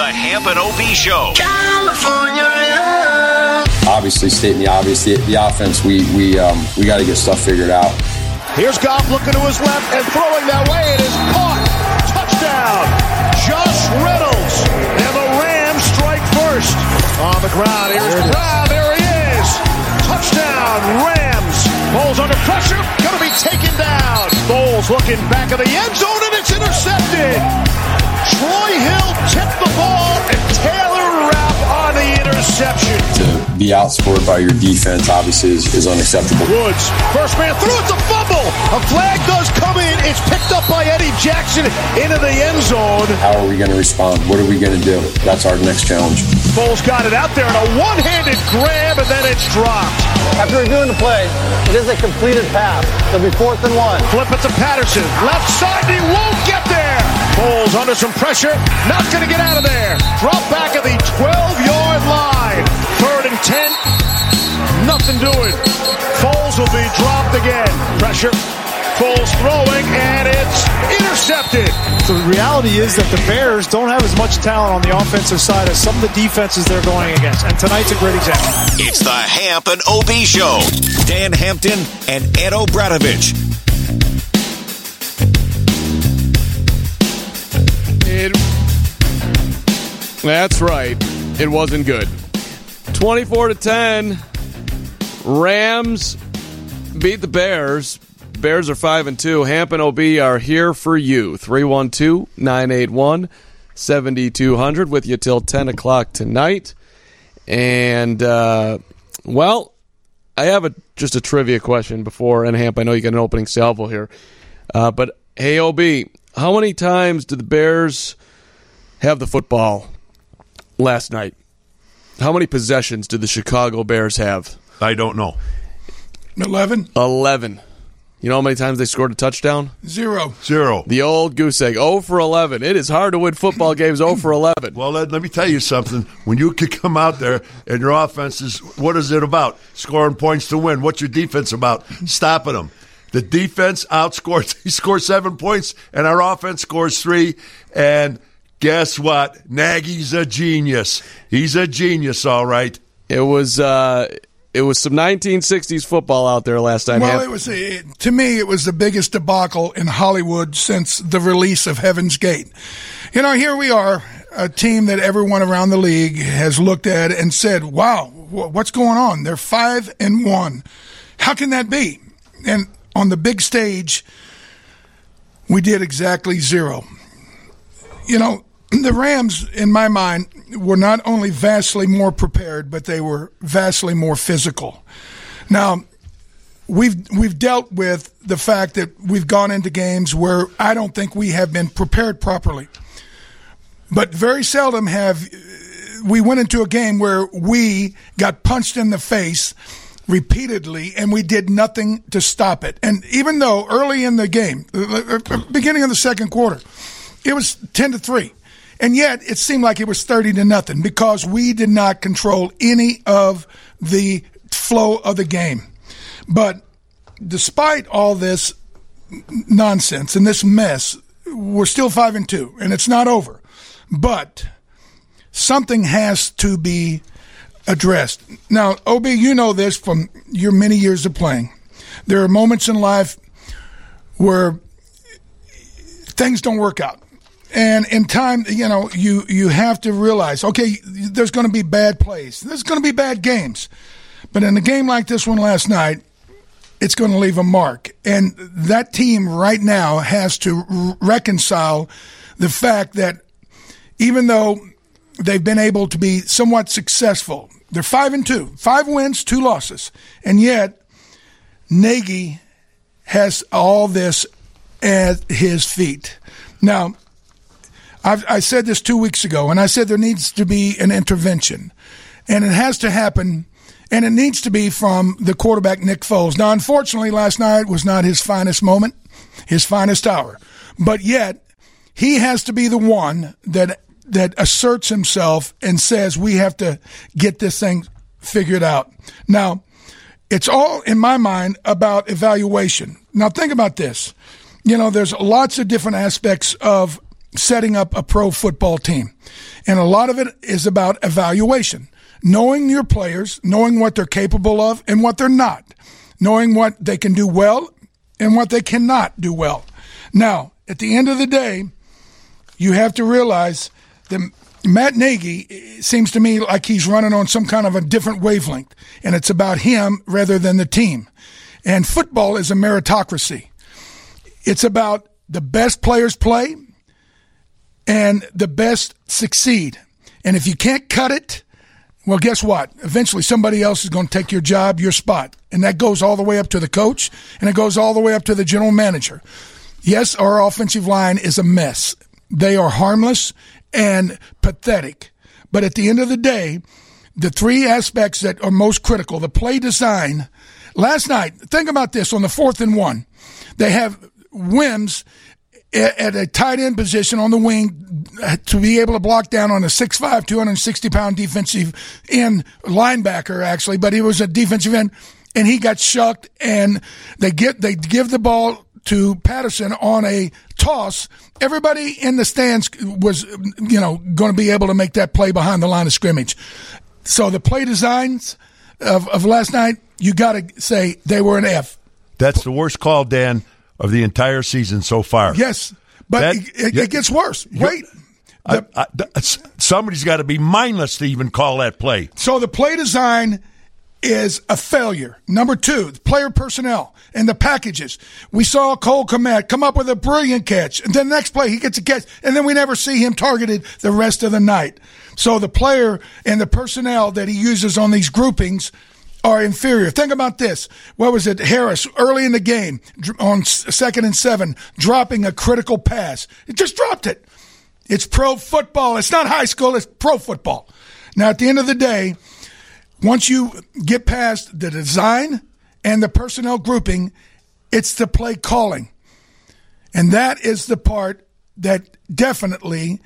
the Hamp and OB Show. Obviously, stating the obvious, the, the offense, we we um, we got to get stuff figured out. Here's Goff looking to his left and throwing that way. It is caught. Touchdown. Josh Reynolds. And the Rams strike first. On the ground. Here's Brown. There he is. Touchdown. Rams. Foles under pressure. Going to be taken down. Foles looking back of the end zone and it's intercepted. Troy Hill tipped the ball and Taylor Rapp on the interception. To be outscored by your defense, obviously, is, is unacceptable. Woods, first man through, it's a fumble. A flag does come in. It's picked up by Eddie Jackson into the end zone. How are we going to respond? What are we going to do? That's our next challenge. Foles got it out there in a one-handed grab, and then it's dropped. After reviewing the play, it is a completed pass. It'll be fourth and one. Flip it to Patterson. Left side, he won't get there. Foles under some pressure, not going to get out of there. Drop back at the 12-yard line. Third and 10. Nothing doing. Foles will be dropped again. Pressure. Foles throwing, and it's intercepted. The reality is that the Bears don't have as much talent on the offensive side as some of the defenses they're going against. And tonight's a great example. It's the Hamp and OB Show. Dan Hampton and Ed O'Bradovich. It, that's right. It wasn't good. 24 to 10. Rams beat the Bears. Bears are 5 and 2. Hamp and OB are here for you. 312 981 7200 with you till 10 o'clock tonight. And, uh, well, I have a just a trivia question before, and Hamp, I know you got an opening salvo here. Uh, but, hey, OB, how many times did the Bears have the football last night? How many possessions did the Chicago Bears have? I don't know. 11? 11. You know how many times they scored a touchdown? Zero. Zero. The old goose egg, 0 for 11. It is hard to win football games 0 for 11. Well, let, let me tell you something. When you could come out there and your offense is, what is it about? Scoring points to win. What's your defense about? Stopping them. The defense outscores. He scores seven points, and our offense scores three. And guess what? Nagy's a genius. He's a genius, all right. It was uh, it was some 1960s football out there last night. Well, it was a, to me, it was the biggest debacle in Hollywood since the release of Heaven's Gate. You know, here we are, a team that everyone around the league has looked at and said, "Wow, what's going on? They're five and one. How can that be?" And on the big stage, we did exactly zero. You know, the Rams, in my mind, were not only vastly more prepared, but they were vastly more physical. Now, we've we've dealt with the fact that we've gone into games where I don't think we have been prepared properly. But very seldom have we went into a game where we got punched in the face repeatedly and we did nothing to stop it. And even though early in the game, uh, uh, beginning of the second quarter, it was 10 to 3. And yet it seemed like it was 30 to nothing because we did not control any of the flow of the game. But despite all this nonsense and this mess, we're still 5 and 2 and it's not over. But something has to be addressed. Now, OB, you know this from your many years of playing. There are moments in life where things don't work out. And in time, you know, you, you have to realize, okay, there's going to be bad plays. There's going to be bad games. But in a game like this one last night, it's going to leave a mark. And that team right now has to reconcile the fact that even though they've been able to be somewhat successful, they're five and two, five wins, two losses, and yet Nagy has all this at his feet. Now, I've, I said this two weeks ago, and I said there needs to be an intervention, and it has to happen, and it needs to be from the quarterback Nick Foles. Now, unfortunately, last night was not his finest moment, his finest hour, but yet he has to be the one that that asserts himself and says we have to get this thing figured out. Now, it's all in my mind about evaluation. Now, think about this. You know, there's lots of different aspects of setting up a pro football team. And a lot of it is about evaluation, knowing your players, knowing what they're capable of and what they're not, knowing what they can do well and what they cannot do well. Now, at the end of the day, you have to realize that Matt Nagy eh, seems to me like he's running on some kind of a different wavelength, and it's about him rather than the team. And football is a meritocracy. It's about the best players play and the best succeed. And if you can't cut it, well, guess what? Eventually somebody else is going to take your job, your spot. And that goes all the way up to the coach and it goes all the way up to the general manager. Yes, our offensive line is a mess. They are harmless and pathetic. But at the end of the day, the three aspects that are most critical, the play design. Last night, think about this on the fourth and one. They have Wims at a tight end position on the wing uh, to be able to block down on a 6'5", 260 pound defensive end linebacker, actually, but he was a defensive end and he got shucked and they get, they give the ball to Patterson on a toss. Everybody in the stands was, you know, going to be able to make that play behind the line of scrimmage. So the play designs of, of last night, you got to say they were an F. That's the worst call, Dan, of the entire season so far. Yes, but That- it, it gets worse. Wait. I, I, somebody's got to be mindless to even call that play. So the play design is a failure. Number two, the player personnel and the packages. We saw Cole Kmet come up with a brilliant catch, and then the next play he gets a catch, and then we never see him targeted the rest of the night. So the player and the personnel that he uses on these groupings are inferior. Think about this. What was it? Harris early in the game on second and seven, dropping a critical pass. It just dropped it. It's pro football. It's not high school. It's pro football. Now, at the end of the day, once you get past the design and the personnel grouping, it's the play calling. And that is the part that definitely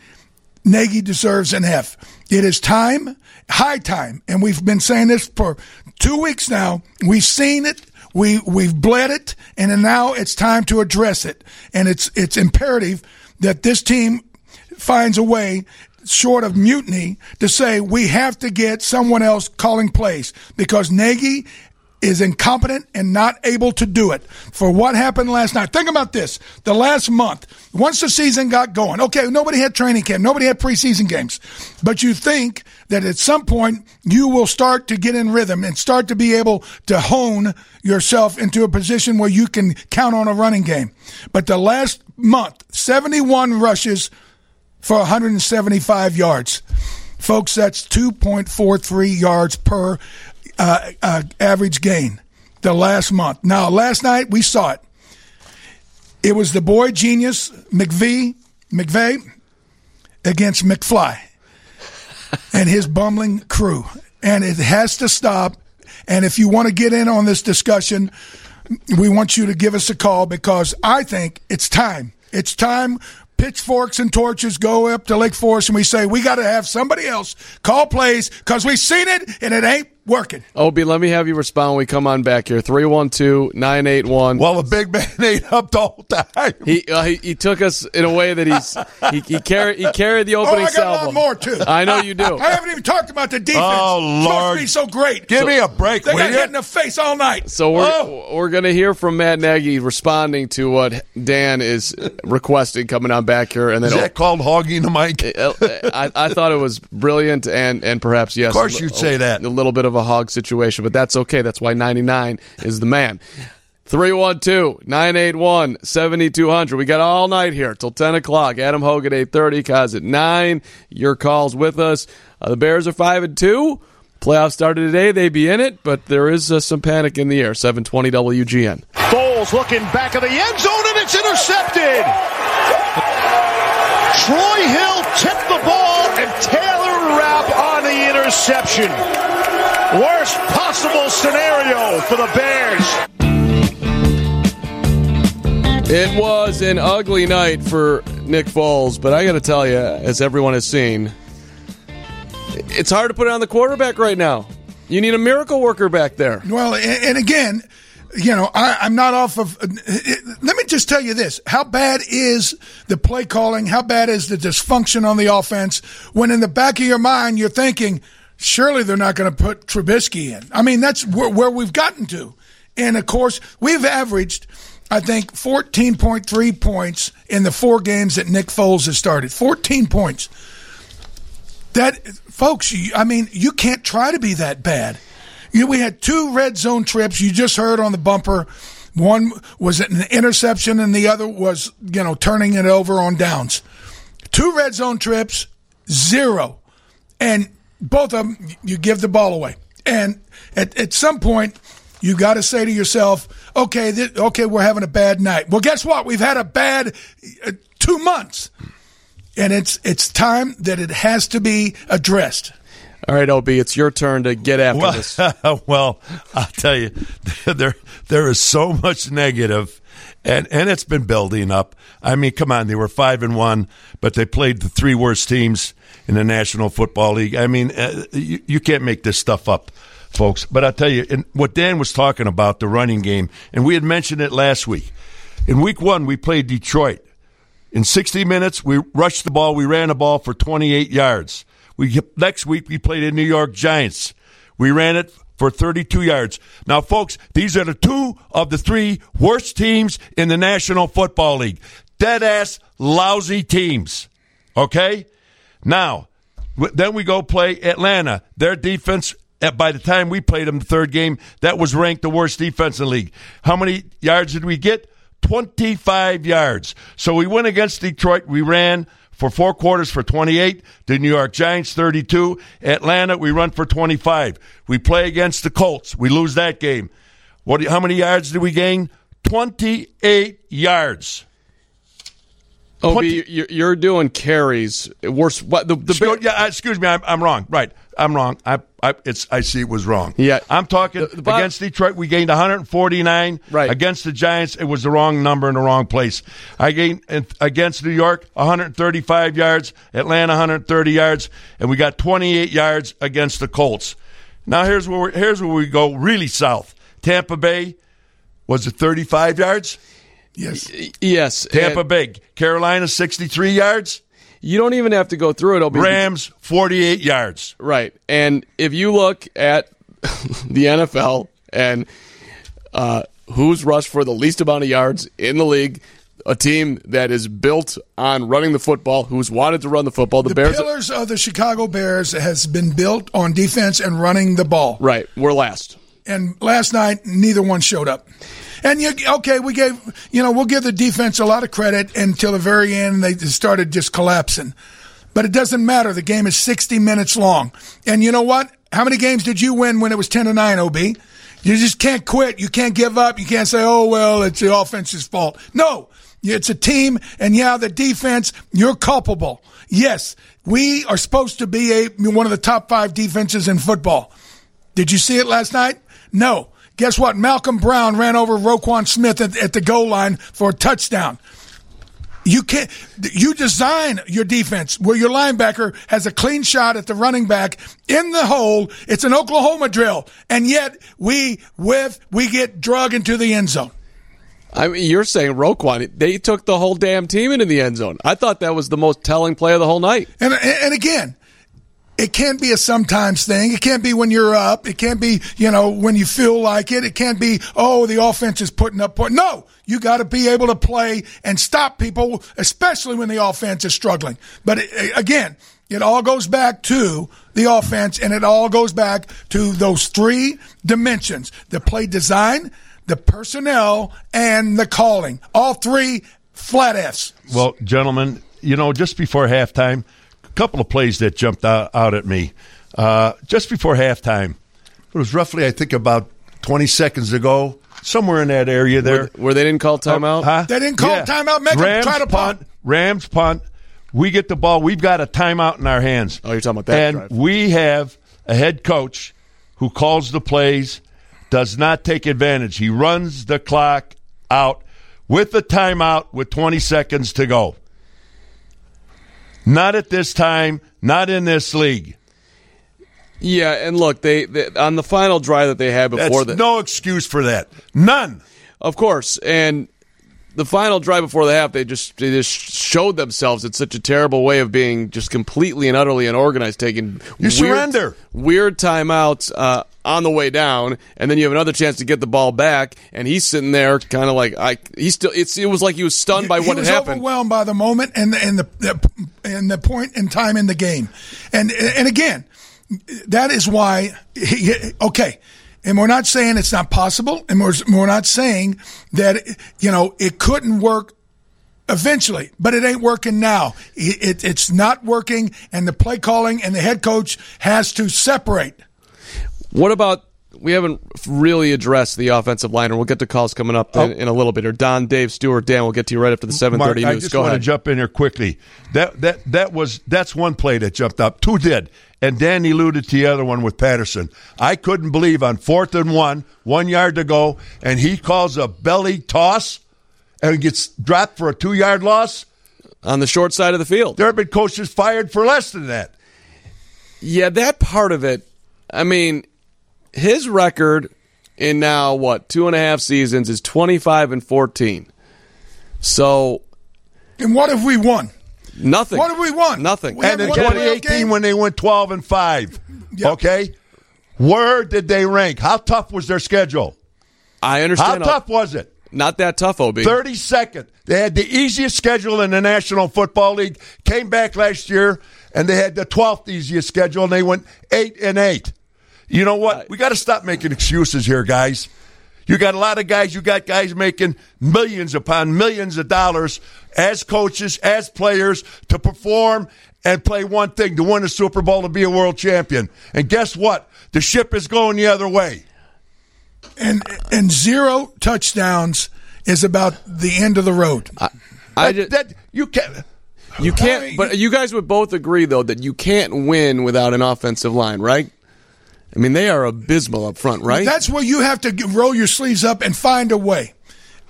Nagy deserves an F. It is time, high time, and we've been saying this for two weeks now. We've seen it, we we've bled it, and now it's time to address it. And it's it's imperative that this team finds a way short of mutiny to say we have to get someone else calling plays because Nagy is incompetent and not able to do it for what happened last night. Think about this. The last month, once the season got going, okay, nobody had training camp, nobody had preseason games, but you think that at some point you will start to get in rhythm and start to be able to hone yourself into a position where you can count on a running game. But the last month, 71 rushes for 175 yards. Folks, that's 2.43 yards per uh, uh, average gain the last month. Now, last night we saw it. It was the boy genius McVee, McVay against McFly and his bumbling crew. And it has to stop. And if you want to get in on this discussion, we want you to give us a call because I think it's time. It's time. Pitchforks and torches go up to Lake Forest and we say, we got to have somebody else call plays because we've seen it and it ain't working. Obie, let me have you respond when we come on back here. 312 981. Well, the big man ain't up the whole time. He, uh, he he took us in a way that he's he, he carried he carried the opening Oh, opening I got a salvo. lot more too. I know you do. I haven't even talked about the defense. Oh, Supposed Lord. to be so great. Give me a break, They will got you? hit in the face all night. So we're Oh. we're going to hear from Matt Nagy responding to what Dan is requesting coming on back here, and then Is that called hogging the mic? I, I thought it was brilliant and and perhaps yes, Of course a you'd say that. a little bit of a hog situation, but that's okay. That's why 99 is the man. 312-981-7200. We got all night here till 10 o'clock. Adam Hogan 830, Kaz at 9. Your calls with us. Uh, the Bears are 5 and 2. Playoffs started today. They be in it, but there is uh, some panic in the air. 720 WGN. Foles looking back of the end zone and it's intercepted. Troy Hill tipped the ball and Taylor Rapp on the interception. Worst possible scenario for the Bears. It was an ugly night for Nick Foles, but I got to tell you, as everyone has seen, it's hard to put it on the quarterback right now. You need a miracle worker back there. Well, and, and again, you know, I, I'm not off of. Uh, let me just tell you this: how bad is the play calling? How bad is the dysfunction on the offense? When in the back of your mind you're thinking, surely they're not going to put Trubisky in. I mean, that's where, where we've gotten to. And of course, we've averaged, I think, 14.3 points in the four games that Nick Foles has started. 14 points. That, folks, you, I mean, you can't try to be that bad. You we had two red zone trips. You just heard on the bumper. One was an interception, and the other was, you know, turning it over on downs. Two red zone trips, zero. And both of them, you give the ball away. And at, at some point, you got to say to yourself, okay, th- okay, we're having a bad night. Well, guess what? We've had a bad uh, two months. And it's it's time that it has to be addressed. All right, OB, it's your turn to get after well, this. well, I'll tell you, there there is so much negative, and and it's been building up. I mean, come on, they were five and one, but they played the three worst teams in the National Football League. I mean, uh, you, you can't make this stuff up, folks. But I'll tell you, and what Dan was talking about the running game, and we had mentioned it last week. In week one, we played Detroit. In 60 minutes, we rushed the ball. We ran the ball for 28 yards. We next week we played the New York Giants. We ran it for 32 yards. Now, folks, these are the two of the three worst teams in the National Football League. Dead ass lousy teams. Okay? Now, then we go play Atlanta. Their defense, by the time we played them the third game, that was ranked the worst defense in the league. How many yards did we get? 25 yards. So we went against Detroit. We ran for four quarters for 28. The New York Giants 32. Atlanta we run for 25. We play against the Colts. We lose that game. What? How many yards did we gain? 28 yards. OB, you're, you're doing carries. Worse. What the the Excuse, yeah, uh, excuse me. I'm, I'm wrong. Right. I'm wrong. I, I, it's, I see it was wrong. Yeah. I'm talking The- the bottom- against Detroit. We gained 149. Right. Against the Giants, it was the wrong number in the wrong place. I gained against New York 135 yards, Atlanta 130 yards, and we got 28 yards against the Colts. Now here's where we're, here's where we go really south. Tampa Bay was it 35 yards? Yes. yes. Tampa and Bay, Carolina 63 yards, You don't even have to go through it. OB. Rams 48 yards. Right. And if you look at the NFL and uh, who's rushed for the least amount of yards in the league, a team that is built on running the football, who's wanted to run the football, the, The Bears. pillars of the Chicago Bears has been built on defense and running the ball. Right. We're last. And last night, neither one showed up. And you, okay, we gave, you know, we'll give the defense a lot of credit until the very end. They started just collapsing. But it doesn't matter. The game is 60 minutes long. And you know what? How many games did you win when it was 10 to 9, OB? You just can't quit. You can't give up. You can't say, oh, well, it's the offense's fault. No. It's a team, and yeah, the defense, you're culpable. Yes, we are supposed to be a, one of the top five defenses in football. Did you see it last night? No. Guess what? Malcolm Brown ran over Roquan Smith at, at the goal line for a touchdown. You can't. You design your defense where your linebacker has a clean shot at the running back in the hole. It's an Oklahoma drill, and yet we with we get drug into the end zone. I mean, you're saying Roquan. They took the whole damn team into the end zone. I thought that was the most telling play of the whole night. And and again, it can't be a sometimes thing. It can't be when you're up. It can't be you know when you feel like it. It can't be oh the offense is putting up point. No, you got to be able to play and stop people, especially when the offense is struggling. But it, again. It all goes back to the offense, and it all goes back to those three dimensions: the play design, the personnel, and the calling. All three flat F's. Well, gentlemen, you know, just before halftime, couple of plays that jumped out, out at me. Uh, just before halftime, It was roughly, I think, about 20 seconds ago, somewhere in that area there. Where, where they didn't call timeout. Huh? They didn't call timeout. Make 'em Rams try to punt. Rams punt. We get the ball. We've got a timeout in our hands. Oh, you're talking about that And drive. we have a head coach who calls the plays, does not take advantage. He runs the clock out with the timeout with 20 seconds to go. Not at this time, not in this league. Yeah, and look, they, they on the final drive that they had before That's the no excuse for that. None. Of course, and the final drive before the half, they just they just showed themselves. in such a terrible way of being just completely and utterly unorganized, taking You surrender. weird timeouts uh, on the way down, and then you have another chance to get the ball back, and he's sitting there, kind of like I. He still. It's it was like he was stunned by he what was had happened. overwhelmed by the moment and the, and the, the and the point in time in the game, and and again, that is why. He, okay, and we're not saying it's not possible, and we're we're not saying that you know it couldn't work eventually, but it ain't working now. It, it, it's not working, and the play calling and the head coach has to separate. What about? We haven't really addressed the offensive line, and we'll get to calls coming up in, oh. in a little bit. Or Don, Dave, Stewart, Dan. We'll get to you right after the seven thirty I news. just Go want ahead. to jump in here quickly. That that that was that's one play that jumped up. Two did, and Dan alluded to the other one with Patterson. I couldn't believe on fourth and one, one yard to go, and he calls a belly toss and gets dropped for a two yard loss. on the short side of the field. There have been coaches fired for less than that. Yeah, that part of it. I mean, his record in now what two and a half seasons is twenty five and fourteen. So And what have we won? nothing. What have we won? Nothing. We And in haven't won a playoff 2018, when they went 12 and 5, Yep. okay, where did they rank? How tough was their schedule? I understand. How understand. tough was it? Not that tough, Ob. 32nd. They had the easiest schedule in the National Football League. Came back last year and they had the 12th easiest schedule and they went 8 and 8. You know what? We got to stop making excuses here, guys. You got a lot of guys, you got guys making millions upon millions of dollars as coaches, as players to perform and play one thing to win a Super Bowl to be a world champion. And guess what? The ship is going the other way. and and zero touchdowns is about the end of the road. I That- just, that- you can't. you can't. But you guys would both agree though that you can't win without an offensive line, right? I mean, they are abysmal up front, right? That's where you have to roll your sleeves up and find a way.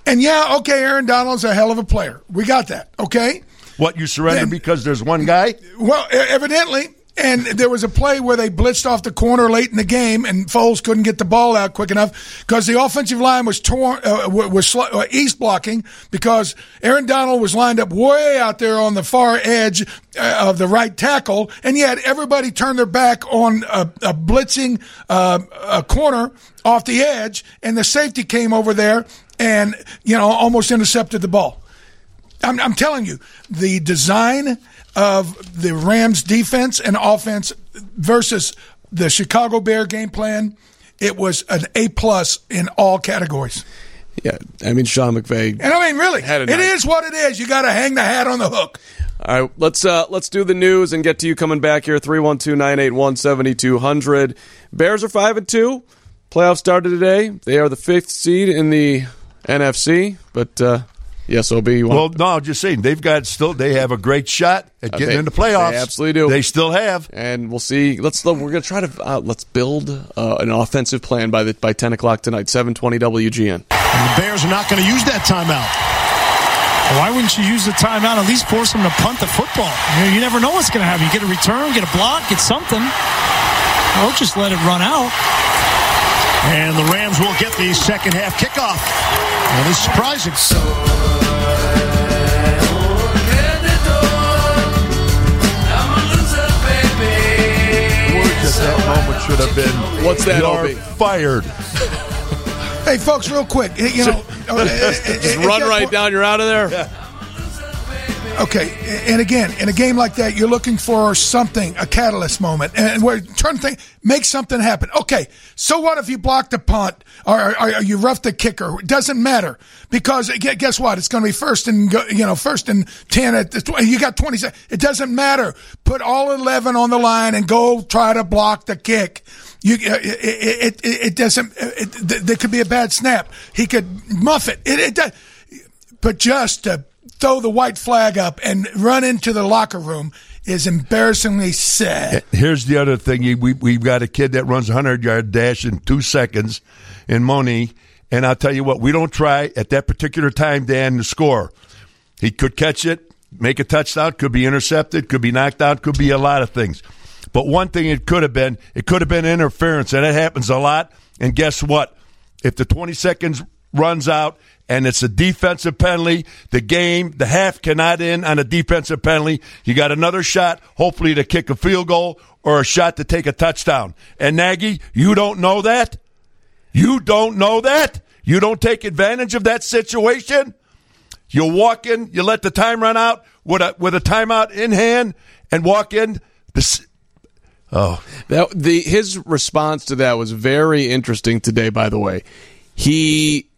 And yeah, okay, Aaron Donald's a hell of a player. We got that. Okay. What you surrender Then- because there's one guy? Well, e- evidently, and there was a play where they blitzed off the corner late in the game, and Foles couldn't get the ball out quick enough because the offensive line was torn, uh, was sl- uh, east blocking because Aaron Donald was lined up way out there on the far edge uh, of the right tackle, and yet everybody turned their back on a, a blitzing uh, a corner off the edge, and the safety came over there and you know almost intercepted the ball. I'm, I'm telling you, the design of the Rams defense and offense versus the Chicago Bear game plan, it was an A plus in all categories. yeah. I mean, Sean McVay. And I mean, really, it what it is. You got to hang the hat on the hook. All right, let's uh, let's do the news and get to you coming back here 312-981-7200. Bears are 5 and 2. Playoffs started today. They are the 5th seed in the NFC, but uh yes, OB you Well, no, I'm just saying they've got still they have a great shot at Uh, getting they- into playoffs. they absolutely do. They still have. and we'll see. Let's we're going to try to uh, let's build uh, an offensive plan by the by 10 o'clock tonight, 720 WGN. And the Bears are not going to use that timeout. Why wouldn't you use the timeout? At least force them to punt the football. You, know, you never know what's going to happen. You get a return, get a block, get something. Don't just let it run out. And the Rams will get the second half kickoff. That is surprising. Words at that moment should have been. What's that, You're Opie? fired. Hey, folks, real quick, you know, uh, uh, uh Just uh, run right down, you're out of there. Okay, and again, in a game like that, you're looking for something, a catalyst moment, and we're trying to think, make something happen. Okay, so what if you block the punt or, or, or you rough the kicker? It doesn't matter because guess what? It's going to be first and you know first and ten at the you got twenty. It doesn't matter. Put all eleven on the line and go try to block the kick. You, uh, it, it, it, doesn't. It, there could be a bad snap. He could muff it. It, it does but just to throw the white flag up and run into the locker room is embarrassingly sad. Here's the other thing. We, we've got a kid that runs a 100 yard dash in two seconds in Mooney. And I'll tell you what, we don't try at that particular time, Dan, to score. He could catch it, make a touchdown, could be intercepted, could be knocked out, could be a lot of things. But one thing it could have been, it could have been interference, and it happens a lot. And guess what? If the 20 seconds runs out and it's a defensive penalty, the game, the half cannot end on a defensive penalty. You got another shot, hopefully to kick a field goal or a shot to take a touchdown. And Nagy, you don't know that? You don't know that? You don't take advantage of that situation? You walk in, you let the time run out with a with a timeout in hand, and walk in. This, oh, That the his response to that was very interesting today. By the way, he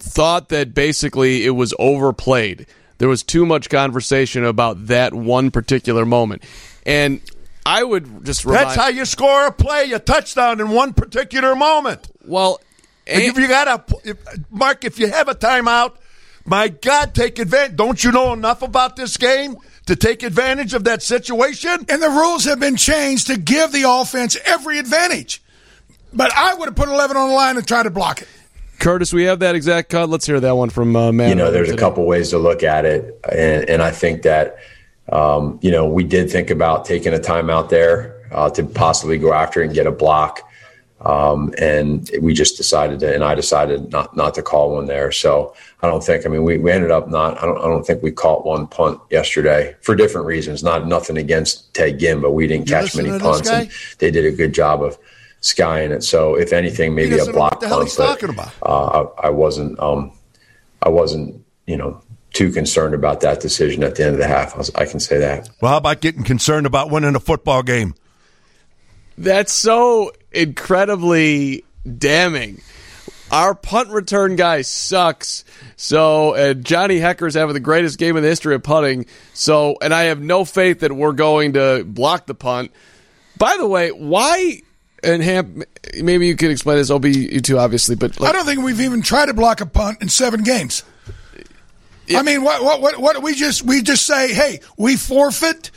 thought that basically it was overplayed. There was too much conversation about that one particular moment, and I would just remind, that's how you score a play, a touchdown in one particular moment. well. And if you got a if, Mark, if you have a timeout, my God, take advantage. Don't you know enough about this game to take advantage of that situation? And the rules have been changed to give the offense every advantage. But I would have put 11 on the line and tried to block it. Curtis, we have that exact cut. Let's hear that one from uh, man. you know, there's a couple ways to look at it, and, and I think that um, you know we did think about taking a time out there uh, to possibly go after and get a block, um, and we just decided to, and I decided not not to call one there. So I don't think. I mean, we, we ended up not. I don't. I don't think we caught one punt yesterday for different reasons. Not nothing against Ted Ginn, but we didn't You catch many punts, and they did a good job of skying it. So if anything, maybe a block what the hell punt. he's talking about. Uh, I, I wasn't. Um, I wasn't. You know. Too concerned about that decision at the end of the half. I, was, I can say that. Well, how about getting concerned about winning a football game? That's so incredibly damning. Our punt return guy sucks. So, and Johnny Hekker's having the greatest game in the history of punting. So, and I have no faith that we're going to block the punt. By the way, why? And Hamp, maybe you could explain this. I'll be you too, obviously, but I don't think we've even tried to block a punt in seven games. I mean, what, what, what, what, we just, we just say, hey, we forfeit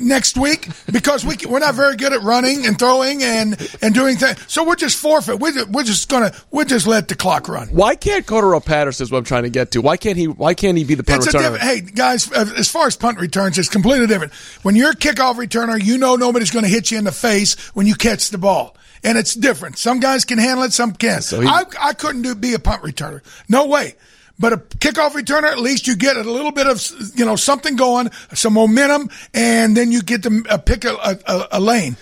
next week because we, we're not very good at running and throwing and, and doing things. So we're just forfeit. We're just, we're just gonna, we'll just let the clock run. why can't Cordarrelle Patterson is what I'm trying to get to? Why can't he? Why can't he be the punt It's returner? Hey guys, uh, as far as punt returns, it's completely different. When you're a kickoff returner, you know nobody's going to hit you in the face when you catch the ball, and it's different. Some guys can handle it, some can't. So he- I, I couldn't do be a punt returner. No way. But a kickoff returner, at least you get a little bit of you know something going, some momentum, and then you get to uh, pick a, a, a lane.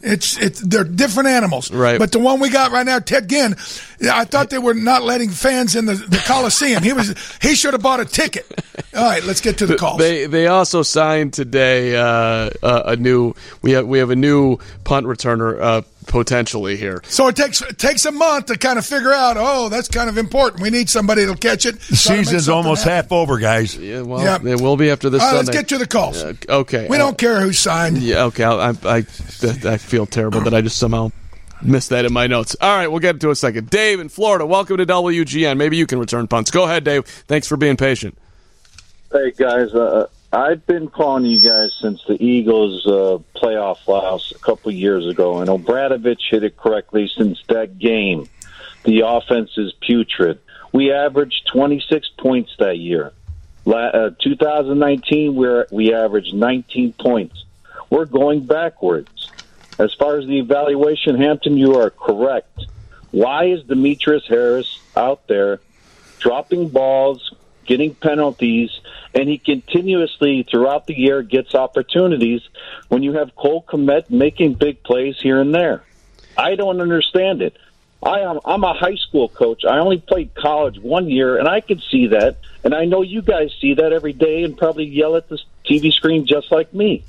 It's it's they're different animals, Right. But the one we got right now, Ted Ginn, I thought they were not letting fans in the, the Coliseum. He was he should have bought a ticket. All right, let's get to the calls. They they also signed today uh, a, a new we have we have a new punt returner uh, potentially here. so it takes it takes a month to kind of figure out. Oh, that's kind of important. We need somebody to catch it. The season's almost half over, guys. Yeah, well, Yep. it will be after this All right, Sunday. let's get to the calls. Uh, okay, We uh, don't care who signed. Yeah, okay. I, I I I feel terrible that I just somehow missed that in my notes. All right, we'll get into a second. Dave in Florida, welcome to WGN. Maybe you can return punts. Go ahead, Dave. Thanks for being patient. Hey guys, uh, I've been calling you guys since the Eagles' uh, playoff loss a couple years ago, and Obradovich hit it correctly since that game. The offense is putrid. We averaged 26 points that year. La- uh, 2019, we're, we averaged 19 points. We're going backwards. As far as the evaluation, Hampton, you are correct. Why is Demetrius Harris out there dropping balls, getting penalties, and he continuously throughout the year gets opportunities when you have Cole Kmet making big plays here and there. I don't understand it. I am I'm a high school coach. I only played college one year and I could see that and I know you guys see that every day and probably yell at the TV screen just like me.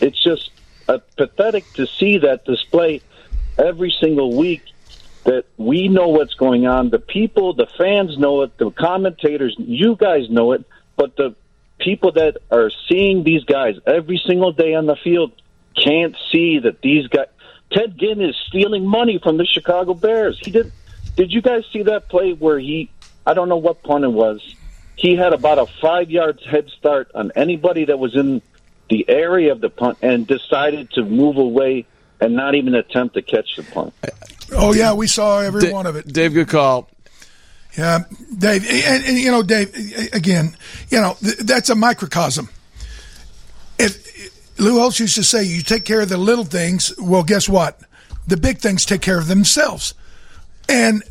It's just uh, pathetic to see that display every single week that we know what's going on. The people, the fans know it. The commentators, you guys know it. But the people that are seeing these guys every single day on the field can't see that these guys. Ted Ginn is stealing money from the Chicago Bears. He did. Did you guys see that play where he? I don't know what punt it was. He had about a five yards head start on anybody that was in the area of the punt and decided to move away and not even attempt to catch the punt. Oh yeah, we saw every Da- one of it. Dave, good call. Yeah, Dave, and, and you know, Dave, again, you know, th- that's a microcosm. If Lou Holtz used to say, "You take care of the little things. Well, guess what? The big things take care of themselves." And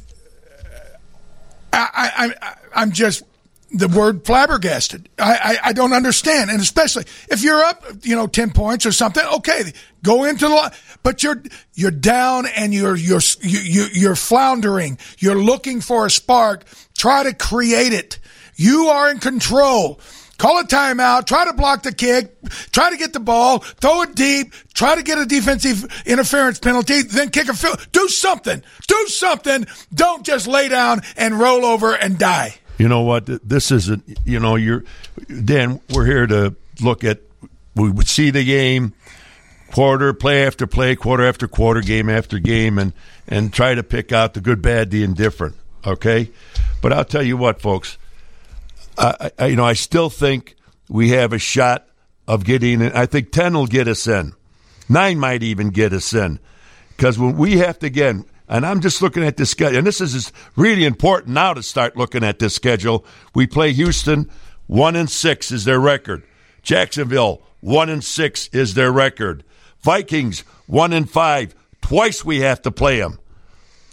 uh, I, I, I I'm just the word flabbergasted. I, I, I, don't understand, and especially if you're up, you know, ten points or something. Okay, go into the, but you're you're down and you're you're you, you're floundering. You're looking for a spark. Try to create it. You are in control. Call a timeout. Try to block the kick. Try to get the ball. Throw it deep. Try to get a defensive interference penalty. Then kick a field. Do something. Do something. Don't just lay down and roll over and die you know what? This isn't. You know, you're Dan. We're here to look at. We would see the game, quarter play after play, quarter after quarter, game after game, and and try to pick out the good, bad, the indifferent. Okay, but I'll tell you what, folks. I, I you know I still think we have a shot of getting. in. I think ten will get us in. Nine might even get us in, because when we have to again and I'm just looking at this schedule. And this is really important now to start looking at this schedule. We play Houston, one and six is their record. Jacksonville, one and six is their record. Vikings, one and five. Twice we have to play them.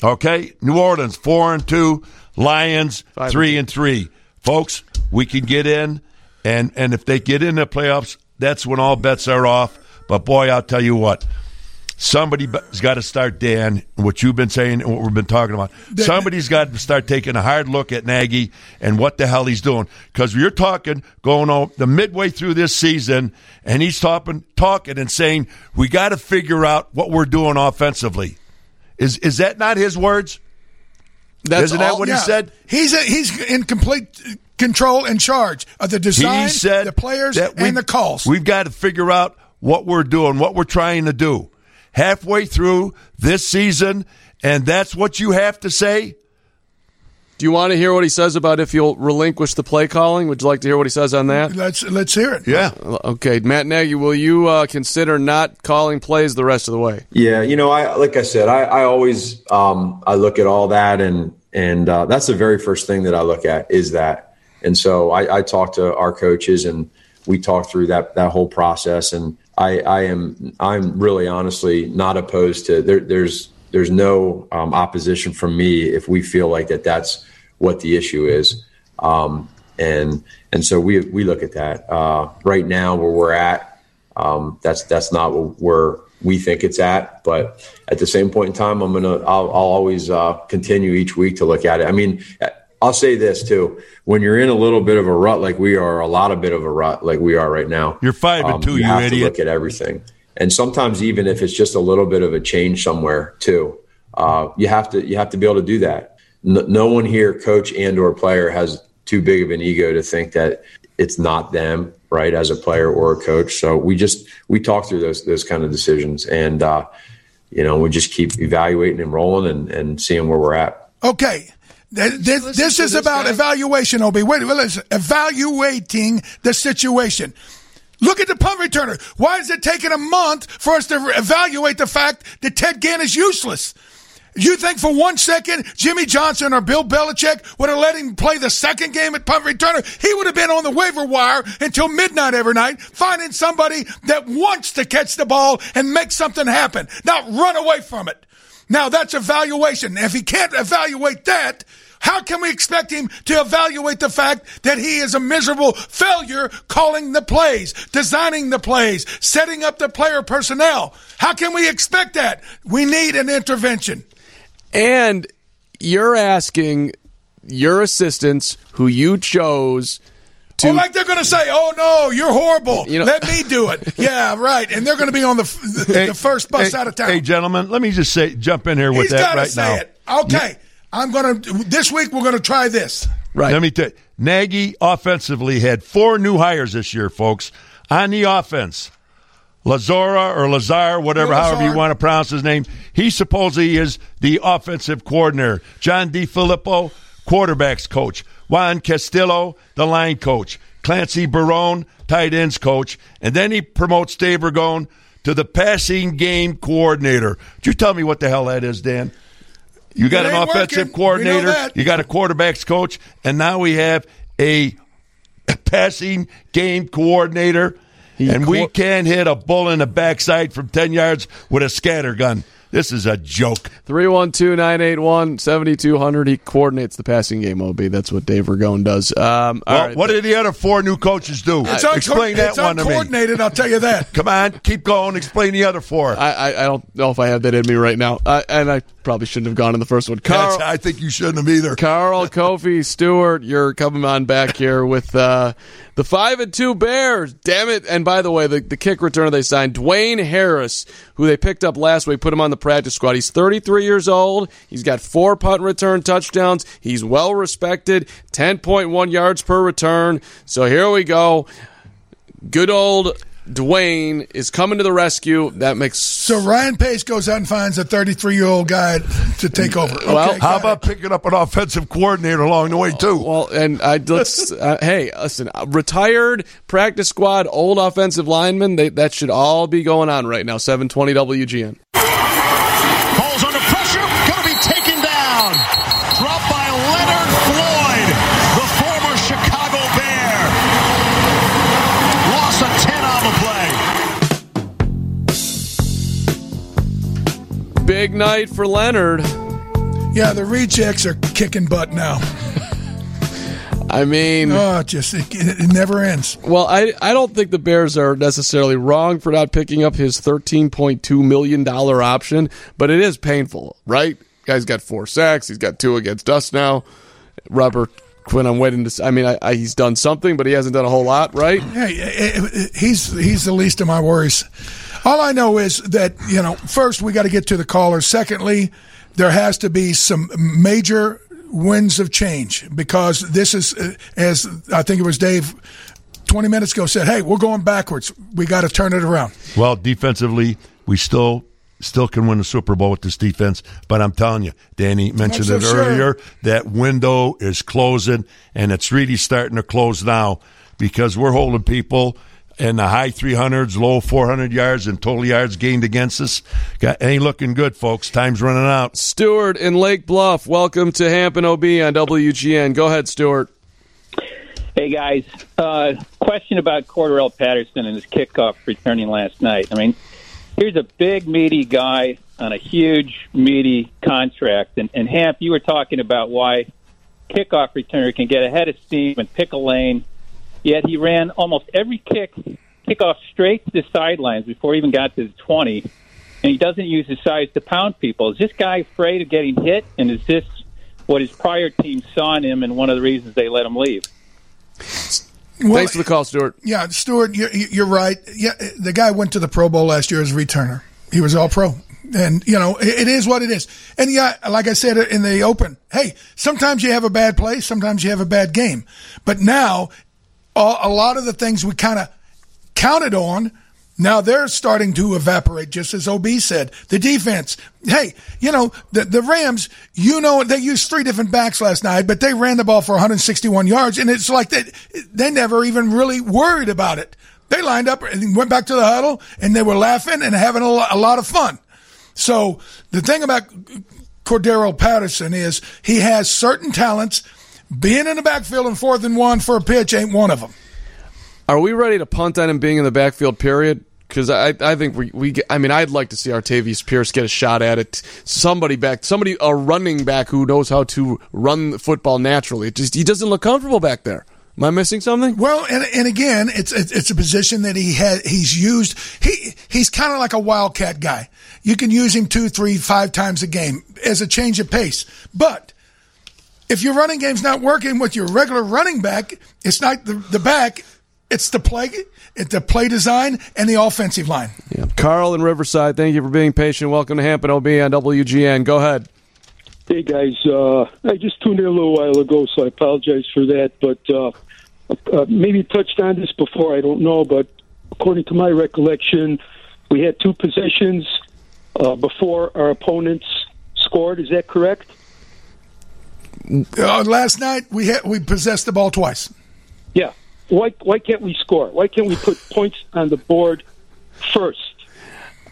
Okay? New Orleans, four and two. Lions, five three and three. Folks, we can get in, and, and if they get in the playoffs, that's when all bets are off. But boy, I'll tell you what, Somebody's got to start, Dan, what you've been saying and what we've been talking about. Somebody's got to start taking a hard look at Nagy and what the hell he's doing. Because you're talking going on the midway through this season, and he's talking, talking and saying, we got to figure out what we're doing offensively. Is, is that not his words? That's Isn't that what yeah. he said? He's a, he's in complete control and charge of the design, the players, and the calls. We've got to figure out what we're doing, what we're trying to do halfway through this season, and that's what you have to say? Do you want to hear what he says about if you'll relinquish the play calling? Would you like to hear what he says on that? Let's let's hear it. Yeah. Okay, Matt Nagy, will you uh, consider not calling plays the rest of the way? Yeah, you know, I like I said, I, I always um, I look at all that, and and uh, that's the very first thing that I look at is that, and so I, I talk to our coaches, and we talk through that that whole process, and I, I am I'm really honestly not opposed to there, there's there's no um, opposition from me if we feel like that that's what the issue is. Um, and and so we we look at that. Uh, right now where we're at um, that's that's not where we think it's at but at the same point in time I'm gonna I'll, I'll always uh, continue each week to look at it. I mean I'll say this too: when you're in a little bit of a rut, like we are, a lot of bit of a rut, like we are right now. You're five um, and two, you, you have idiot. to look at everything, and sometimes even if it's just a little bit of a change somewhere too, uh, you have to you have to be able to do that. No, no one here, coach and or player, has too big of an ego to think that it's not them, right, as a player or a coach. So we just we talk through those those kind of decisions, and uh, you know we just keep evaluating and rolling and, and seeing where we're at. Okay. This, this is about guy. evaluation, Obi. Wait, wait, listen. Evaluating the situation. Look at the punt returner. Why is it taking a month for us to evaluate the fact that Ted Ginn is useless? You think for one second Jimmy Johnson or Bill Belichick would have let him play the second game at punt returner? He would have been on the waiver wire until midnight every night, finding somebody that wants to catch the ball and make something happen, not run away from it. Now that's evaluation. If he can't evaluate that, how can we expect him to evaluate the fact that he is a miserable failure calling the plays, designing the plays, setting up the player personnel? How can we expect that? We need an intervention. And you're asking your assistants who you chose to, oh, like they're going to say, "Oh no, you're horrible. You know, Let me do it." yeah, right. And they're going to be on the the, hey, first bus hey, out of town. Hey, gentlemen, let me just say, jump in here with He's that right say now. It. Okay, yeah. I'm going to. This week we're going to try this. Right. Let me tell you, Nagy offensively had four new hires this year, folks, on the offense. Lazora or Lazar, whatever, Lazar. however you want to pronounce his name. He supposedly is the offensive coordinator. John DeFilippo, quarterbacks coach. Juan Castillo, the line coach. Clancy Barone, tight ends coach. And then he promotes Dave Ragone to the passing game coordinator. Could you tell me what the hell that is, Dan? You got an offensive working. coordinator, you got a quarterbacks coach, and now we have a passing game coordinator. and we can't hit a bull in the backside from 10 yards with a scatter gun. This is a joke. 312 981 7200. He coordinates the passing game, OB. That's what Dave Ragone does. Um, all Well, right. what did the other four new coaches do? It's, unco- Explain that it's one to me. uncoordinated, I'll tell you that. Come on, keep going. Explain the other four. I, I, I don't know if I have that in me right now. Uh, and I probably shouldn't have gone in the first one. Carl, That's- I think you shouldn't have either. Carl, Kofi, Stewart, you're coming on back here with uh, the five and two Bears. Damn it! And by the way, the, the kick returner they signed, Dwayne Harris, who they picked up last week, put him on the practice squad. He's 33 years old. He's got four punt return touchdowns. He's well respected, 10.1 yards per return. So here we go. Good old Dwayne is coming to the rescue. That makes So Ryan Pace goes out and finds a 33 year old guy to take over. Okay, Well, How got about picking up an offensive coordinator along the way too? Well, and I let's uh, hey, listen, uh, retired practice squad, old offensive lineman. They, that should all be going on right now. Seven twenty WGN. Big night for Leonard. Yeah, the rejects are kicking butt now. I mean, Oh, it just it, it never ends. well, I I don't think the Bears are necessarily wrong for not picking up his thirteen point two million dollar option, but it is painful, right? Guy's got four sacks. He's got two against us now. Robert Quinn, I'm waiting to. I mean, I, I, he's done something, but he hasn't done a whole lot, right? Hey, eh, eh, he's he's the least of my worries. All I know is that you know, first we got to get to the caller. Secondly, there has to be some major winds of change because this is, uh, as I think it was Dave, twenty minutes ago said, "Hey, we're going backwards. We got to turn it around." Well, defensively, we still still can win the Super Bowl with this defense. But I'm telling you, Danny mentioned it sure. earlier. That window is closing, and it's really starting to close now because we're holding people in the high 300s, low 400 yards, and total yards gained against us. Got, ain't looking good, folks. Time's running out. Stewart in Lake Bluff. Welcome to Hampton OB on WGN. Go ahead, Stewart. Hey guys, uh, question about Cordarrelle Patterson and his kickoff returning last night. I mean, here's a big meaty guy on a huge meaty contract, and, and Hamp, you were talking about why kickoff returner can get ahead of steam and pick a lane. Yet he ran almost every kick kickoff straight to the sidelines before he even got to the twenty, and he doesn't use his size to pound people. Is this guy afraid of getting hit, and is this what his prior team saw in him, and one of the reasons they let him leave? Well, Thanks for the call, Stuart. Yeah, Stuart, you're, you're right. Yeah, the guy went to the Pro Bowl last year as a returner. He was all pro. And, you know, it, it is what it is. And yeah, like I said in the open, hey, sometimes you have a bad play, sometimes you have a bad game. But now, a, lot of the things we kind of counted on, now they're starting to evaporate, just as OB said. The defense, hey, you know, the, the Rams, you know, they used three different backs last night, but they ran the ball for 161 yards, and it's like they, they never even really worried about it. They lined up and went back to the huddle, and they were laughing and having a, a lot of fun. So the thing about Cordarrelle Patterson is he has certain talents. Being in the backfield and fourth and one for a pitch ain't one of them. Are we ready to punt on him being in the backfield? Period. Because I, I think we, we, I mean, I'd like to see Artavis Pierce get a shot at it. Somebody back, somebody a running back who knows how to run the football naturally. It just he doesn't look comfortable back there. Am I missing something? Well, and and again, it's it's it's a position that he had he's used. He he's kind of like a wildcat guy. You can use him two, three, five times a game as a change of pace. But if your running game's not working with your regular running back, it's not the the back. It's the play, it's the play design and the offensive line. Yeah. Carl in Riverside, thank you for being patient. Welcome to Hampton OB on WGN. Go ahead. Hey guys, uh, I just tuned in a little while ago, so I apologize for that. But uh, uh, maybe touched on this before, I don't know. But according to my recollection, we had two possessions uh, before our opponents scored. Is that correct? Uh, last night we had, we possessed the ball twice. Yeah. Why why can't we score? Why can't we put points on the board first?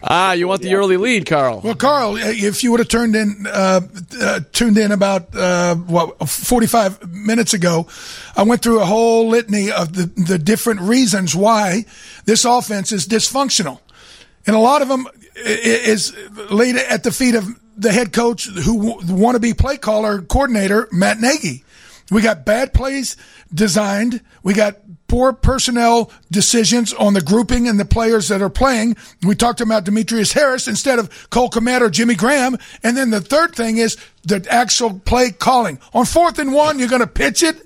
Ah, you want the early lead, Carl? Well, Carl, if you would have turned in, uh, uh, tuned in about uh, what forty-five minutes ago, I went through a whole litany of the the different reasons why this offense is dysfunctional, and a lot of them is laid at the feet of the head coach who want to be play caller coordinator Matt Nagy. We got bad plays designed. We got poor personnel decisions on the grouping and the players that are playing. We talked about Demetrius Harris instead of Cole Kmet or Jimmy Graham. And then the third thing is the actual play calling. On fourth and one, you're going to pitch it,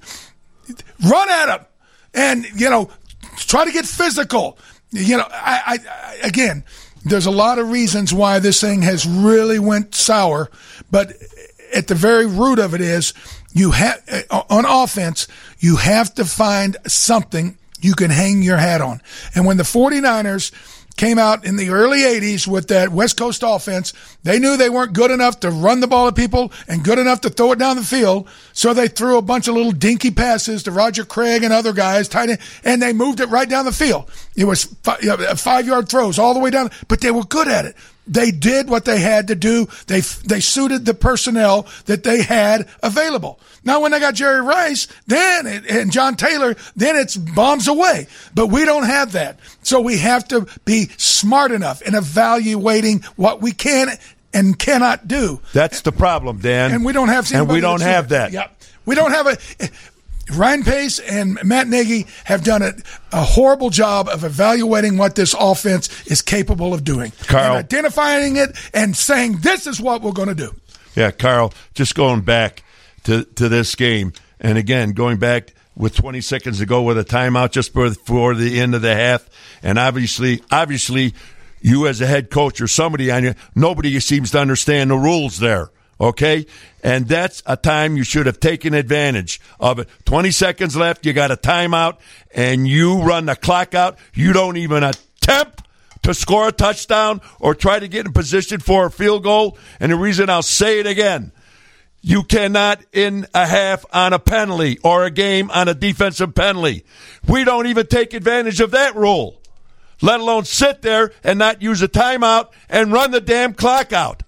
run at them, and, you know, try to get physical. You know, I, I, again, there's a lot of reasons why this thing has really went sour, but at the very root of it is you have uh, on offense, you have to find something you can hang your hat on. And when the 49ers came out in the early 80s with that West Coast offense, they knew they weren't good enough to run the ball at people and good enough to throw it down the field. So they threw a bunch of little dinky passes to Roger Craig and other guys, tight end, and they moved it right down the field. It was five yard throws all the way down, but they were good at it. They did what they had to do. They they suited the personnel that they had available. Now, when they got Jerry Rice, then it, and John Taylor, then it's bombs away. But we don't have that, so we have to be smart enough in evaluating what we can and cannot do. That's the problem, Dan. And we don't have. And we don't have that. Yeah, we don't have a. Ryan Pace and Matt Nagy have done a, a, horrible job of evaluating what this offense is capable of doing. Carl. And identifying it and saying, this is what we're going to do. Yeah, Carl, just going back to, to this game, and again, going back with 20 seconds to go with a timeout just before the end of the half, and obviously, obviously, you as a head coach or somebody on you, nobody seems to understand the rules there okay? And that's a time you should have taken advantage of it. 20 seconds left, you got a timeout, and you run the clock out. You don't even attempt to score a touchdown or try to get in position for a field goal. And the reason I'll say it again, you cannot in a half on a penalty or a game on a defensive penalty. We don't even take advantage of that rule, let alone sit there and not use a timeout and run the damn clock out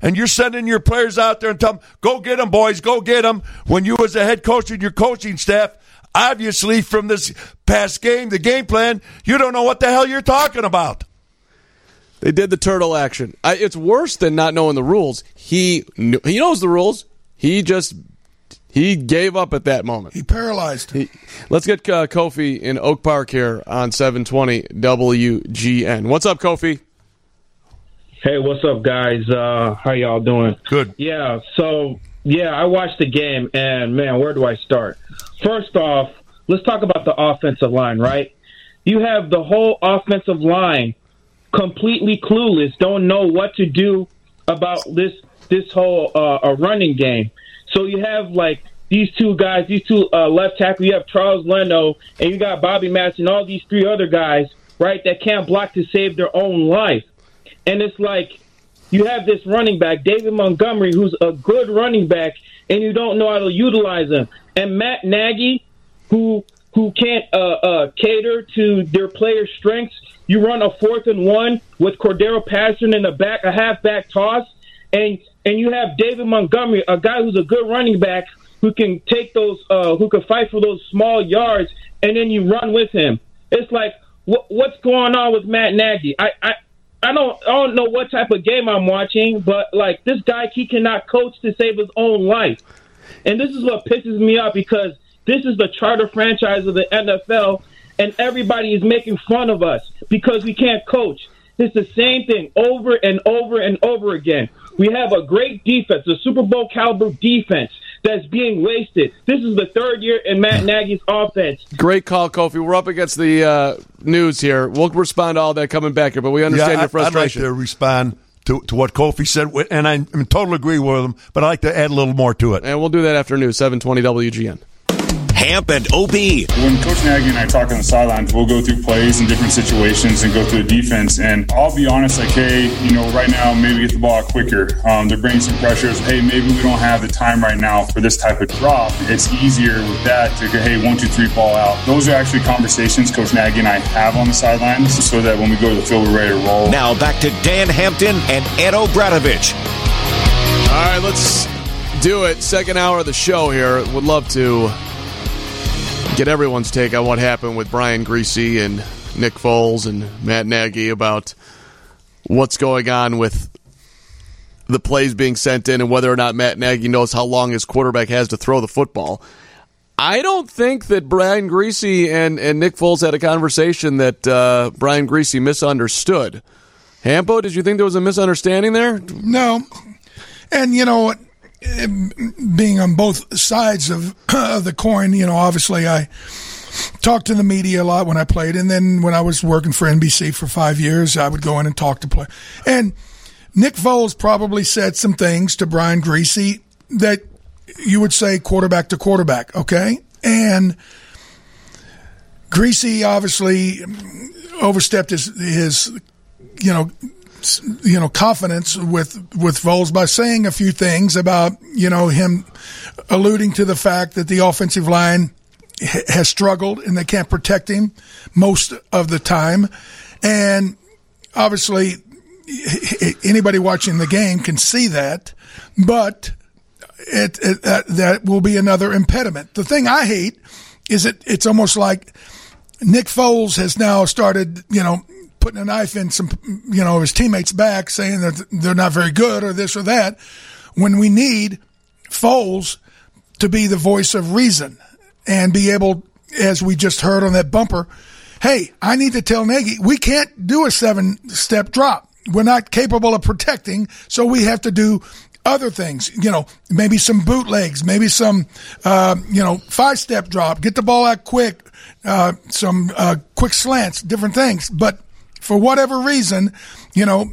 and you're sending your players out there and tell them, go get them, boys, go get them. When you, as a head coach and your coaching staff, obviously from this past game, the game plan, you don't know what the hell you're talking about. They did the turtle action. I, it's worse than not knowing the rules. He knew, he knows the rules. He just he gave up at that moment. He paralyzed. He, let's get uh, Kofi in Oak Park here on 720 WGN. What's up, Kofi? Hey, what's up, guys? Uh, how y'all doing? Good. Yeah. So, yeah, I watched the game, and man, where do I start? First off, let's talk about the offensive line, right? You have the whole offensive line completely clueless, don't know what to do about this this whole uh, running game. So you have like these two guys, these two uh, left tackle. You have Charles Leno, and you got Bobby Madison, all these three other guys, right? That can't block to save their own life. And it's like you have this running back, David Montgomery, who's a good running back, and you don't know how to utilize him. And Matt Nagy, who who can't uh, uh, cater to their players' strengths. You run a fourth and one with Cordarrelle Patterson in the back, a halfback toss, and and you have David Montgomery, a guy who's a good running back who can take those, uh, who can fight for those small yards, and then you run with him. It's like what, what's going on with Matt Nagy? I, I I don't I don't know what type of game I'm watching, but like this guy, he cannot coach to save his own life, and this is what pisses me off because this is the charter franchise of the NFL, and everybody is making fun of us because we can't coach. It's the same thing over and over and over again. We have a great defense, a Super Bowl caliber defense that's being wasted. This is the third year in Matt Nagy's offense. Great call, Kofi. We're up against the uh, news here. We'll respond to all that coming back here, but we understand yeah, your frustration. I'd like to respond to, to what Kofi said, and I am total agree with him, but I'd like to add a little more to it. And we'll do that after news, 720 WGN. Hamp and OB. When Coach Nagy and I talk on the sidelines, we'll go through plays in different situations and go through the defense. And I'll be honest, like, hey, you know, right now, maybe get the ball out quicker. Um, they're bringing some pressures. Hey, maybe we don't have the time right now for this type of drop. It's easier with that to go, hey, one, two, three, ball out. Those are actually conversations Coach Nagy and I have on the sidelines so that when we go to the field, we're ready to roll. Now back to Dan Hampton and Ed O'Bradovich. All right, let's do it. Second hour of the show here. Would love to get everyone's take on what happened with Brian Griese and Nick Foles and Matt Nagy about what's going on with the plays being sent in and whether or not Matt Nagy knows how long his quarterback has to throw the football. I don't think that Brian Griese and, and Nick Foles had a conversation that uh, Brian Griese misunderstood. Hampo, did you think there was a misunderstanding there? No. And, you know, being on both sides of, of the coin, you know, obviously I talked to the media a lot when I played. And then when I was working for NBC for five years, I would go in and talk to play. And Nick Foles probably said some things to Brian Griese that you would say quarterback to quarterback, okay? And Griese obviously overstepped his his you know you know confidence with with Foles by saying a few things about you know him alluding to the fact that the offensive line has struggled and they can't protect him most of the time, and obviously anybody watching the game can see that, but it, it that, that will be another impediment. The thing I hate is it it's almost like Nick Foles has now started, you know, putting a knife in some, you know, his teammates' back, saying that they're not very good or this or that, when we need Foles to be the voice of reason and be able, as we just heard on that bumper, hey, I need to tell Nagy we can't do a seven step drop. We're not capable of protecting, so we have to do other things, you know, maybe some bootlegs, maybe some, uh, you know, five step drop, get the ball out quick, uh, some uh, quick slants, different things. But for whatever reason, you know,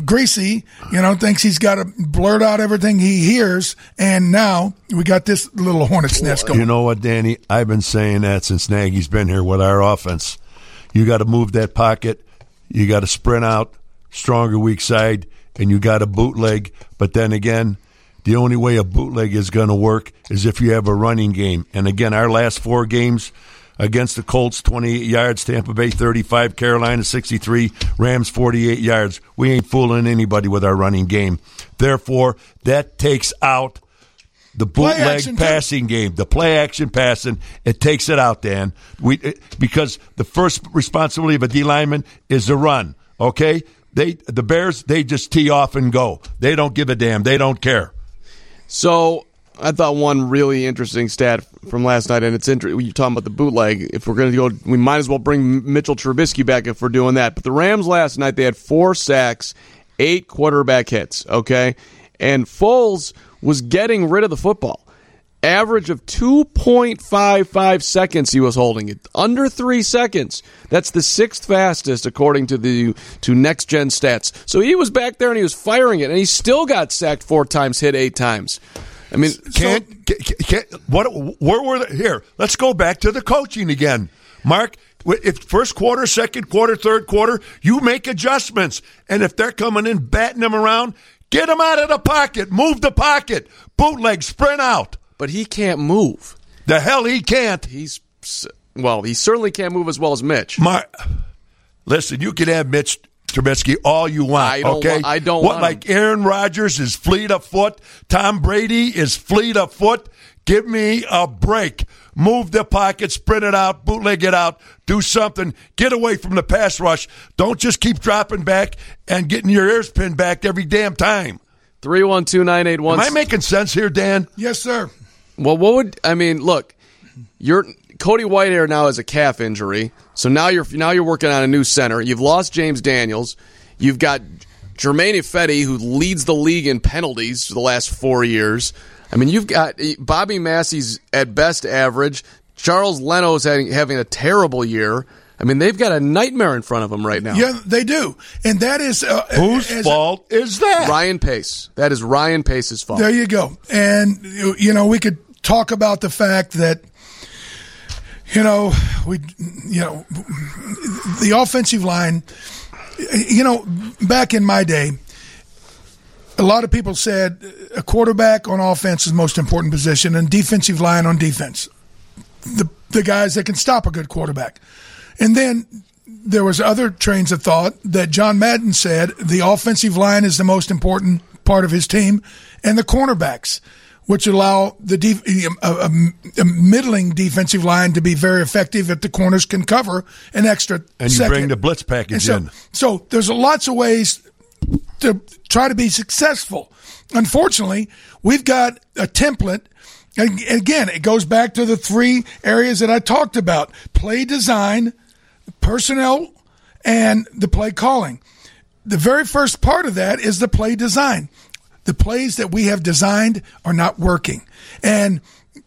Griese, you know, thinks he's got to blurt out everything he hears, and now we got this little hornet's nest going. You know what, Danny? I've been saying that since Nagy's been here with our offense. You got to move that pocket. You got to sprint out, stronger weak side, and you got a bootleg. But then again, the only way a bootleg is going to work is if you have a running game. And again, our last four games against the Colts, 28 yards, Tampa Bay 35, Carolina 63, Rams 48 yards. We ain't fooling anybody with our running game. Therefore, that takes out the bootleg passing game, the play action passing. It takes it out, Dan. We it, because the first responsibility of a D lineman is the run. Okay, they the Bears they just tee off and go. They don't give a damn. They don't care. So I thought one really interesting stat from last night, and it's interesting. You're talking about the bootleg. If we're going to go, we might as well bring Mitchell Trubisky back if we're doing that. But the Rams last night, they had four sacks, eight quarterback hits, okay? And Foles was getting rid of the football. Average of 2.55 seconds he was holding it. Under three seconds. That's the sixth fastest according to the to next gen stats. So he was back there and he was firing it, and he still got sacked four times, hit eight times. I mean, can't, so, can't what? Where were they? Here, let's go back to the coaching again, Mark. If first quarter, second quarter, third quarter, you make adjustments, and if they're coming in batting them around, get them out of the pocket, move the pocket, bootleg, sprint out. But he can't move. The hell he can't. He's well, he certainly can't move as well as Mitch. Mark, listen, you can have Mitch Trubisky all you want. I don't okay, wa- I don't. What like him. Aaron Rodgers is fleet of foot. Tom Brady is fleet of foot. Give me a break. Move the pocket, sprint it out, bootleg it out, do something. Get away from the pass rush. Don't just keep dropping back and getting your ears pinned back every damn time. Three one two nine eight one. Am I making sense here, Dan? Yes, sir. Well, what would I mean? Look, you're Cody Whitehair now has a calf injury, so now you're now you're working on a new center. You've lost James Daniels. You've got Germain Ifedi, who leads the league in penalties for the last four years. I mean, you've got Bobby Massie's at best average. Charles Leno's having, having a terrible year. I mean, they've got a nightmare in front of them right now. Yeah, they do, and that is uh, whose fault a, is that? Ryan Pace. That is Ryan Pace's fault. There you go. And you know, we could talk about the fact that You know, we, you know, the offensive line. You know, back in my day, a lot of people said a quarterback on offense is the most important position, and defensive line on defense. The the guys that can stop a good quarterback, and then there was other trains of thought that John Madden said the offensive line is the most important part of his team, and the cornerbacks which allow the def- a, a, a, middling defensive line to be very effective if the corners can cover an extra and you second. bring the blitz package so, in. So there's lots of ways to try to be successful. Unfortunately, we've got a template. And again, it goes back to the three areas that I talked about: play design, personnel, and the play calling. The very first part of that is the play design the plays that we have designed are not working. And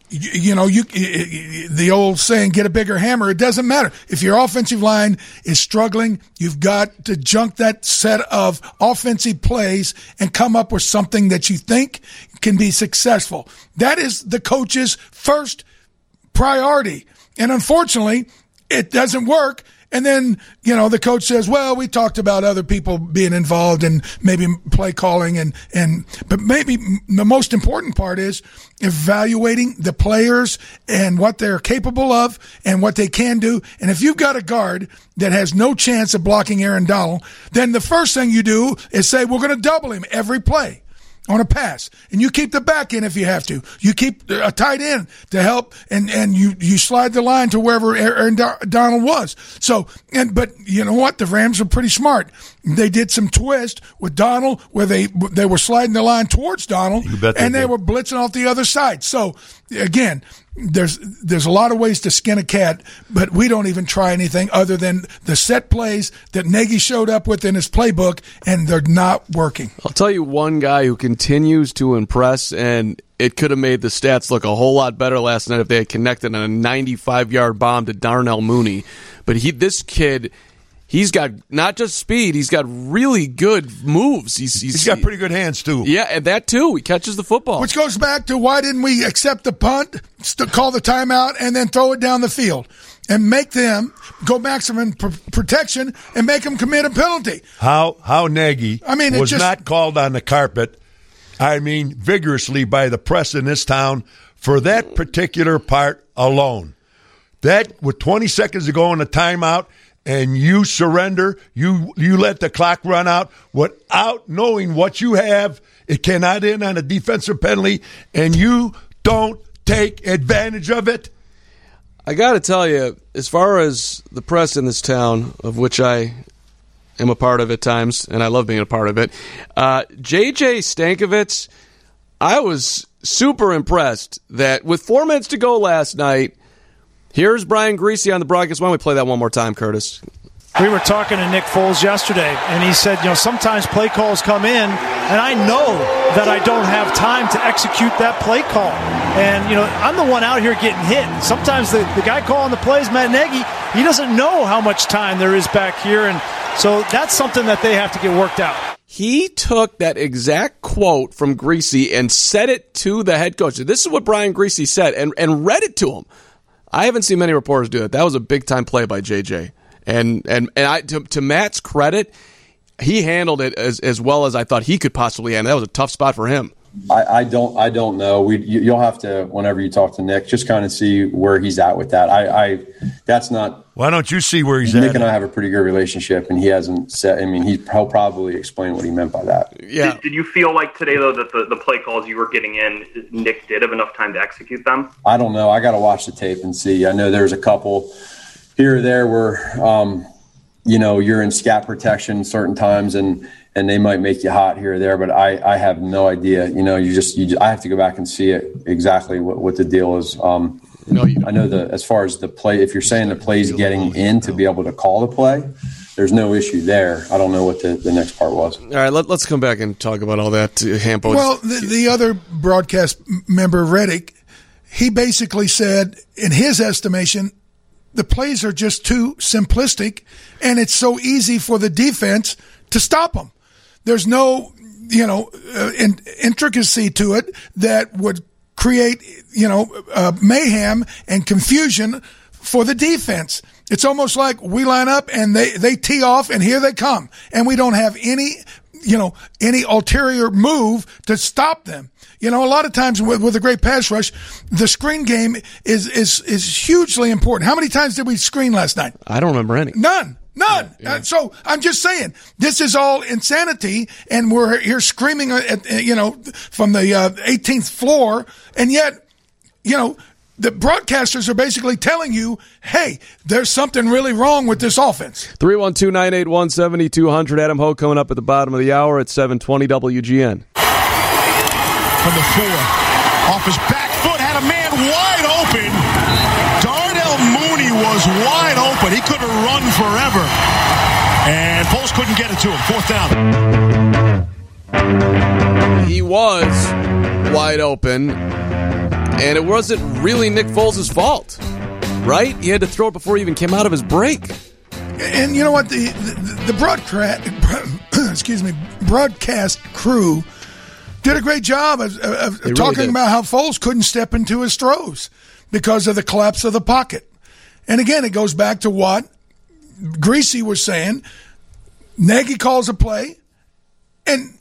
you, know, you the old saying, "Get a bigger hammer." It doesn't matter if your offensive line is struggling. You've got to junk that set of offensive plays and come up with something that you think can be successful. That is the coach's first priority. And unfortunately, it doesn't work and then, you know, the coach says, well, we talked about other people being involved and maybe play calling and, and, but maybe the most important part is evaluating the players and what they're capable of and what they can do. And if you've got a guard that has no chance of blocking Aaron Donald, then the first thing you do is say, we're going to double him every play on a pass, and you keep the back in if you have to. You keep a tight end to help, and and you you slide the line to wherever Aaron Donald was. So, and but you know what? The Rams are pretty smart. They did some twist with Donald where they they were sliding the line towards Donald, and they did. were blitzing off the other side. So again, there's there's a lot of ways to skin a cat, but we don't even try anything other than the set plays that Nagy showed up with in his playbook, and they're not working. I'll tell you one guy who continues to impress, and it could have made the stats look a whole lot better last night if they had connected on a 95 yard bomb to Darnell Mooney. But he, this kid he's got not just speed, he's got really good moves. He's, he's, he's got pretty good hands too. Yeah, and that too. He catches the football. Which goes back to why didn't we accept the punt, st- call the timeout, and then throw it down the field? And make them go maximum pr- protection and make them commit a penalty. How how Nagy I mean, it was just- not called on the carpet. I mean, vigorously by the press in this town for that particular part alone. That with 20 seconds to go in the timeout, and you surrender, you you let the clock run out without knowing what you have. It cannot end on a defensive penalty, and you don't take advantage of it. I got to tell you, as far as the press in this town, of which I am a part of at times, and I love being a part of it, uh, JJ Stankevitz, I was super impressed that with four minutes to go last night, here's Brian Griese on the broadcast. Why don't we play that one more time, Curtis? We were talking to Nick Foles yesterday, and he said, you know, sometimes play calls come in, and I know that I don't have time to execute that play call. And, you know, I'm the one out here getting hit. Sometimes the, the guy calling the plays, Matt Nagy, he doesn't know how much time there is back here. And so that's something that they have to get worked out. He took that exact quote from Griese and said it to the head coach. This is what Brian Griese said and, and read it to him. I haven't seen many reporters do that. That was a big time play by JJ. And and and I to, to Matt's credit, he handled it as as well as I thought he could possibly handle. That was a tough spot for him. I, I don't I don't know. We you, you'll have to whenever you talk to Nick, just kind of see where he's at with that. I, I that's not. Why don't you see where he's Nick at? Nick and I have a pretty good relationship, and he hasn't said. I mean, he, he'll probably explain what he meant by that. Yeah. Did, did you feel like today though that the, the play calls you were getting in, Nick did have enough time to execute them? I don't know. I got to watch the tape and see. I know there's a couple here or there where, um, you know, you're in scat protection certain times and, and they might make you hot here or there, but I, I have no idea. You know, you just, you just, I have to go back and see it exactly what, what the deal is. Um, no, I know the, as far as the play, if you're saying the play's getting in to be able to call the play, there's no issue there. I don't know what the, the next part was. All right, let, us come back and talk about all that, uh, Hampo. Well, the, the other broadcast member, Riddick, he basically said, in his estimation, the plays are just too simplistic, and it's so easy for the defense to stop them. There's no, you know, uh, in, intricacy to it that would create, you know, uh, mayhem and confusion for the defense. It's almost like we line up and they, they tee off and here they come. And we don't have any, you know, any ulterior move to stop them. You know, a lot of times with, with a great pass rush, the screen game is, is, is hugely important. How many times did we screen last night? I don't remember any. None. None. Uh, so I'm just saying, this is all insanity, and we're here screaming, at, you know, from the uh, 18th floor, and yet, you know, the broadcasters are basically telling you, hey, there's something really wrong with this offense. 312 981 7200. Adam Hoge coming up at the bottom of the hour at 720 WGN. From the four. Off his back foot, had a man wide open. Darnell Mooney was wide open. He could have run forever. And Foles couldn't get it to him. Fourth down. He was wide open and it wasn't really Nick Foles' fault, right? He had to throw it before he even came out of his break. And you know what? The the, the broadcast, excuse me, broadcast crew did a great job of, of really talking did. about how Foles couldn't step into his throws because of the collapse of the pocket. And again, it goes back to what Griese was saying. Nagy calls a play, and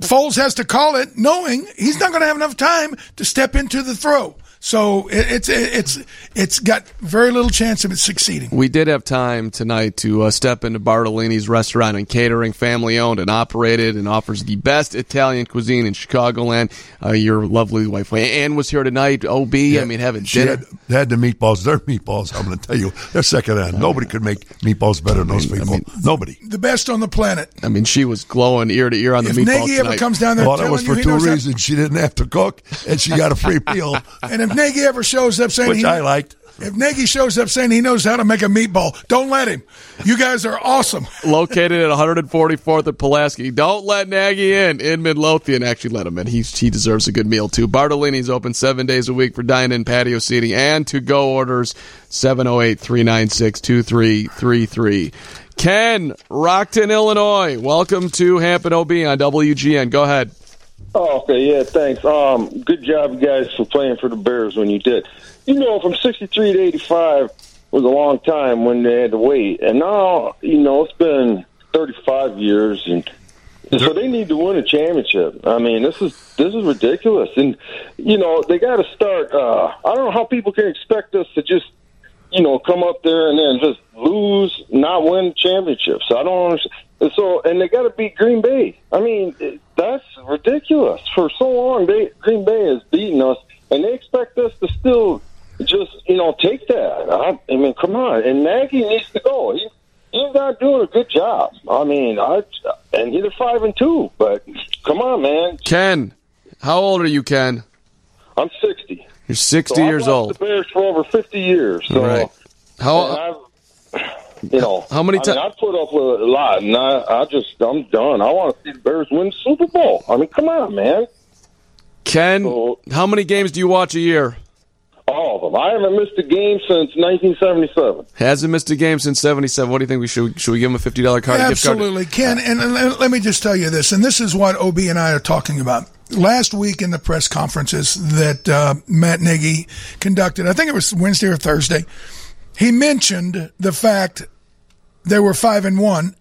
Foles has to call it, knowing he's not going to have enough time to step into the throw. So it, it's it's it's got very little chance of it succeeding. We did have time tonight to uh, step into Bartolini's restaurant and catering, family owned and operated, and offers the best Italian cuisine in Chicagoland. Uh, your lovely wife Ann was here tonight. Ob, I mean, having She dinner. had, they had the meatballs. Their meatballs, I'm going to tell you, they're second hand. Nobody could make meatballs better than those people. Nobody. The best on the planet. I mean, she was glowing ear to ear on the If meatballs Nagy ever comes down there Well, that was for two knows how- reasons. She didn't have to cook, and she got a free meal, And if Nagy ever shows up saying which he, I liked. if Nagy shows up saying he knows how to make a meatball, don't let him. You guys are awesome. Located at 144th and Pulaski. Don't let Nagy in. In Midlothian, actually let him in. He, he deserves a good meal, too. Bartolini's open seven days a week for dine-in patio seating and to-go orders. 708-396-2333. Ken, Rockton, Illinois. Welcome to Hampton OB on WGN. Go ahead. Oh, okay, yeah, thanks. Um, good job, guys, for playing for the Bears when you did. You know, from '63 to '85 was a long time when they had to wait, and now you know it's been 35 years, and so they need to win a championship. I mean, this is this is ridiculous, and you know they got to start. Uh, I don't know how people can expect us to just you know, come up there and then just lose, not win championships. I don't understand. And so, and they got to beat Green Bay. I mean, that's ridiculous. For so long, they, Green Bay has beaten us, and they expect us to still just, you know, take that. I, I mean, come on. And Nagy needs to go. He, he's not doing a good job. I mean, I and he's a five and two, but come on, man. Ken, how old are you, Ken? I'm sixty. You're 60 So I've years old. The Bears for over fifty years. So, Right. How- I've, you know, How many I ti- mean, I put up with a lot, and I, I just, I'm done. I want to see the Bears win the Super Bowl. I mean, come on, man. Ken, how many games do you watch a year? All of them. I haven't missed a game since 1977. Hasn't missed a game since 77. What do you think we should should we give him a $50 card? a gift card? Absolutely, Ken. And, and let- let me just tell you this, and this is what OB and I are talking about. Last week in the press conferences that uh, Matt Nagy conducted, I think it was Wednesday or Thursday, he mentioned the fact they were five and one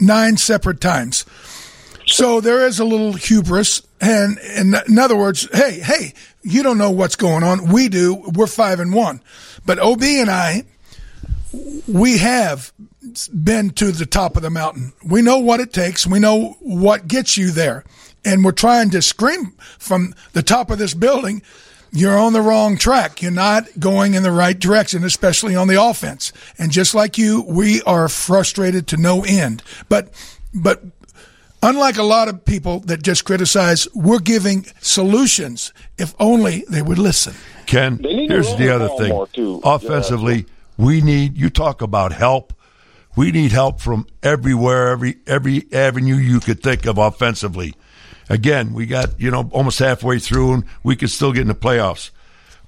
nine separate times. So there is a little hubris, and, and in other words, hey, hey, you don't know what's going on. We do. We're five and one, but OB and I, we have been to the top of the mountain. We know what it takes. We know what gets you there. And we're trying to scream from the top of this building, you're on the wrong track. You're not going in the right direction, especially on the offense. And just like you, we are frustrated to no end. But, but unlike a lot of people that just criticize, we're giving solutions if only they would listen. Ken, They need to here's the the other thing. Offensively, we need you talk about help. We need help from everywhere, every every avenue you could think of offensively. Again, we got, you know, almost halfway through and we could still get in the playoffs.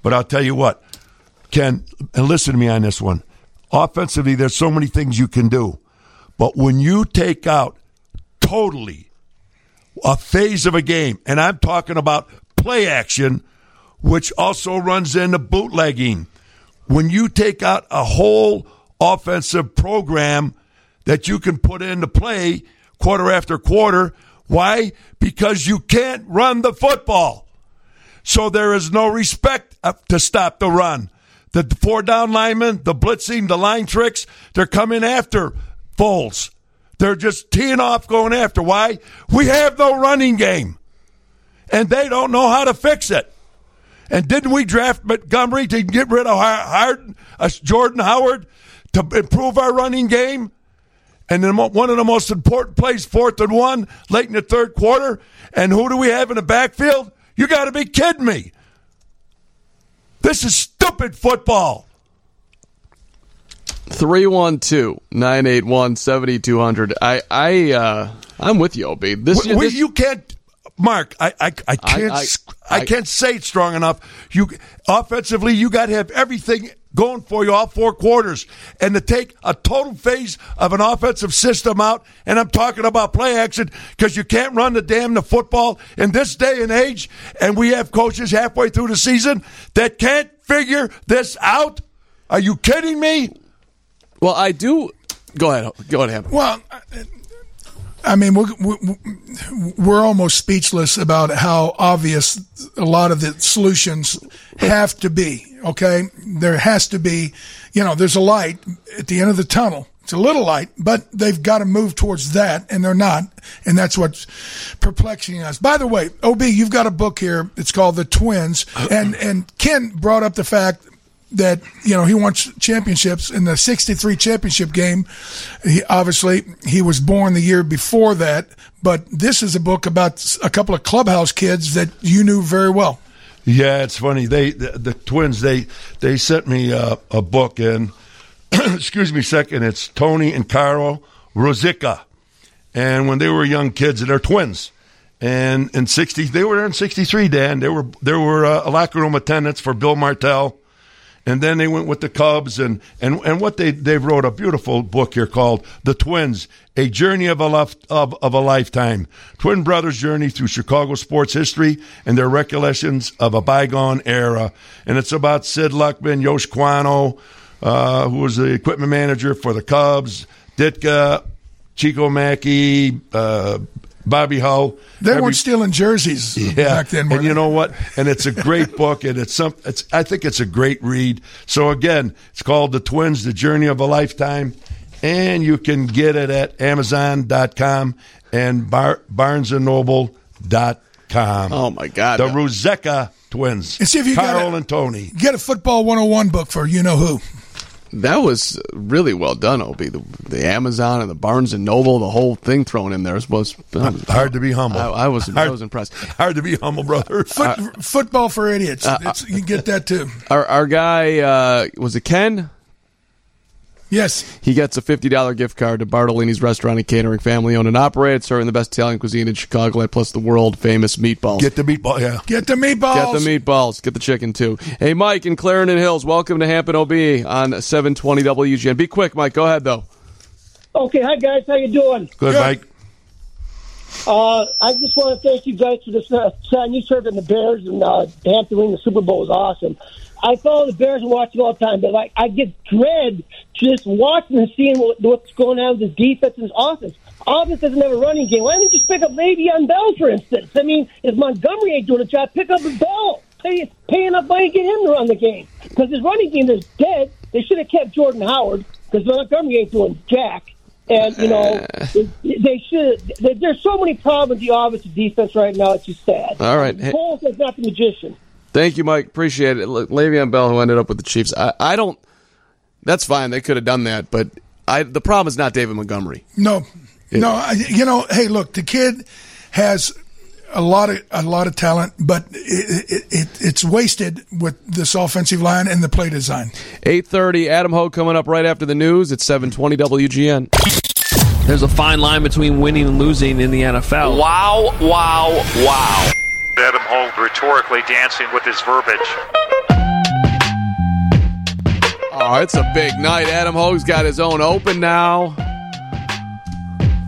But I'll tell you what, Ken, and listen to me on this one. Offensively, there's so many things you can do. But when you take out totally a phase of a game, and I'm talking about play action, which also runs into bootlegging, when you take out a whole offensive program that you can put into play quarter after quarter. Why? Because you can't run the football. So there is no respect to stop the run. The four down linemen, the blitzing, the line tricks, they're coming after Foles. They're just teeing off going after. Why? We have no running game. And they don't know how to fix it. And didn't we draft Montgomery to get rid of Hard, uh, Jordan Howard to improve our running game? And then one of the most important plays, fourth and one, late in the third quarter. And who do we have in the backfield? You got to be kidding me. This is stupid football. 312 981 7200. I, I, uh, I'm with you, OB. This, we, this, you can't Mark, I, I, I can't I, I, I, can't say it strong enough. You offensively, you got to have everything going for you all four quarters, and to take a total phase of an offensive system out. And I'm talking about play action because you can't run the damn the football in this day and age. And we have coaches halfway through the season that can't figure this out. Are you kidding me? Well, I do. Go ahead. Go ahead. Well. I mean, we're, we're almost speechless about how obvious a lot of the solutions have to be. Okay. There has to be, you know, there's a light at the end of the tunnel. It's a little light, but they've got to move towards that, and they're not. And that's what's perplexing us. By the way, OB, you've got a book here. It's called The Twins. And, and Ken brought up the fact that you know he wants championships in the 63 championship game. He, obviously he was born the year before that but this is a book about a couple of clubhouse kids that you knew very well. Yeah it's funny. They the, the twins they they sent me a, a book and excuse me second. It's tony and Carol rosica and when they were young kids and they're twins. And in 60 they were in 63 dan. They were there were uh, locker room attendants for bill martell and then they went with the Cubs and and and what they they wrote a beautiful book here called The Twins: A Journey of a Lif- of, of a Lifetime. Twin brothers' journey through Chicago sports history and their recollections of a bygone era. And it's about Sid Luckman, Yosh Kawano, uh, who was the equipment manager for the Cubs, Ditka, Chico Mackey, uh, Bobby Hull. They Every, weren't stealing jerseys yeah, back then. And you know what? And it's a great book, and it's some. It's I think it's a great read. So again, it's called The Twins: The Journey of a Lifetime, and you can get it at Amazon.com and Bar, BarnesandNoble.com. Oh my God! The Ruzeka twins. And see if you Carl and Tony. Get a football 101 book for you know who. That was really well done, Opie. The, the, Amazon and the Barnes and Noble, the whole thing thrown in there was, was, was hard to be humble. I, I was hard, I was impressed. Hard to be humble, brother. Foot, uh, football for idiots. Uh, you get that too. Our, our guy uh, was it Ken? Yes. He gets a $50 gift card to Bartolini's Restaurant and Catering, family owned and operated, serving the best Italian cuisine in Chicago, plus the world famous meatballs. Get the meatball, yeah. Get the meatballs. Get the meatballs. Get the chicken, too. Hey, Mike in Clarendon Hills, welcome to Hampton OB on 720 WGN. Be quick, Mike. Go ahead, though. Okay. Hi, guys. How you doing? Good, Good. Mike. Uh, I just want to thank you guys for this uh, time you served in the Bears and uh, Hampton winning the Super Bowl was awesome. I follow the Bears and watch it all the time, but like I get dread just watching and seeing what, what's going on with this defense and this offense. Offense doesn't have a running game. Why don't you just pick up Le'Veon Bell, for instance? I mean, if Montgomery ain't doing a job, pick up the Bell. Pay, pay enough money to get him to run the game. Because his running game is dead. They should have kept Jordan Howard because Montgomery ain't doing jack. And, you know, they should. There's so many problems with the offensive defense right now. It's just sad. All right. Foles is not the magician. Thank you, Mike. Appreciate it. Look, Le'Veon Bell, who ended up with the Chiefs, I, I don't. That's fine. They could have done that, but I, the problem is not David Montgomery. No, it, no. I, you know, hey, look, the kid has a lot of a lot of talent, but it, it, it, it's wasted with this offensive line and the play design. Eight thirty. Adam Hoge coming up right after the news. It's seven twenty WGN. There's a fine line between winning and losing in the NFL. Wow! Wow! Wow! Adam Hoge rhetorically dancing with his verbiage. Oh, it's a big night. Adam Hoge's got his own open now.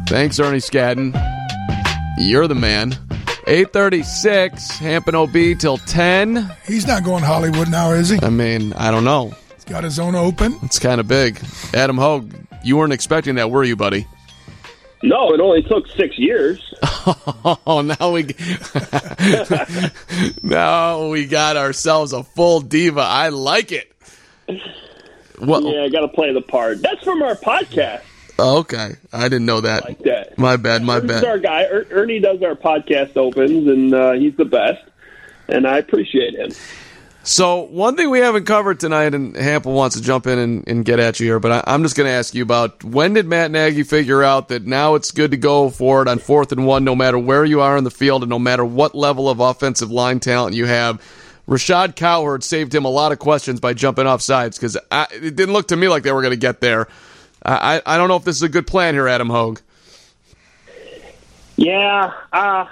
Thanks, Ernie Scadden. You're the man. 836, Hampton OB till 10. He's not going Hollywood now, is he? I mean, I don't know. He's got his own open. It's kind of big. Adam Hoge, you weren't expecting that, were you, buddy? No, it only took six years. Oh, now we now we got ourselves a full diva. I like it. What? Yeah, I got to play the part. That's from our podcast. Okay, I didn't know that. Like that. My bad. My Ernie's bad. our guy. Er- Ernie does our podcast opens, and uh, he's the best. And I appreciate him. So one thing we haven't covered tonight, and Hample wants to jump in and, and get at you here, but I, I'm just going to ask you about when did Matt Nagy figure out that now it's good to go for it on fourth and one, no matter where you are in the field and no matter what level of offensive line talent you have. Rashad Cowherd saved him a lot of questions by jumping off sides because it didn't look to me like they were going to get there. I, I don't know if this is a good plan here, Adam Hoge. Yeah, uh,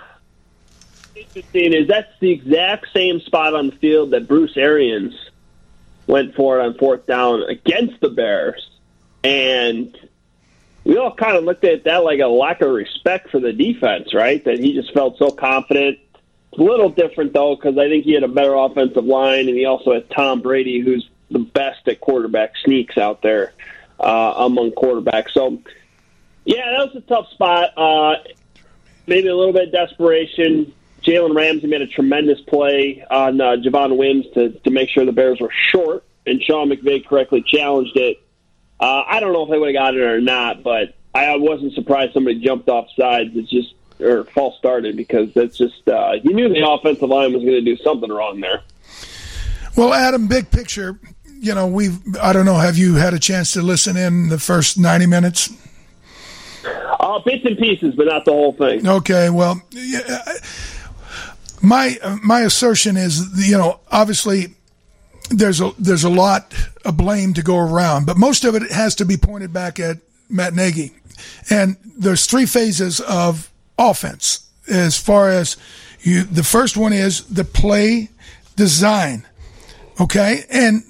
interesting is that's the exact same spot on the field that Bruce Arians went for it on fourth down against the Bears, and we all kind of looked at that like a lack of respect for the defense, right? That he just felt so confident. It's a little different though because I think he had a better offensive line, and he also had Tom Brady, who's the best at quarterback sneaks out there uh, among quarterbacks. So, yeah, that was a tough spot. Uh, maybe a little bit of desperation. Jalen Ramsey made a tremendous play on uh, Javon Wims to, to make sure the Bears were short, and Sean McVay correctly challenged it. Uh, I don't know if they would have got it or not, but I wasn't surprised somebody jumped off sides. It's just or false started because that's just uh, you knew the offensive line was going to do something wrong there. Well, Adam, big picture, you know, we've, I don't know, have you had a chance to listen in the first 90 minutes? Uh, bits and pieces, but not the whole thing. Okay, well, yeah, my my assertion is, you know, obviously there's a there's a lot of blame to go around, but most of it has to be pointed back at Matt Nagy. And there's three phases of offense as far as you. The first one is the play design. Okay, and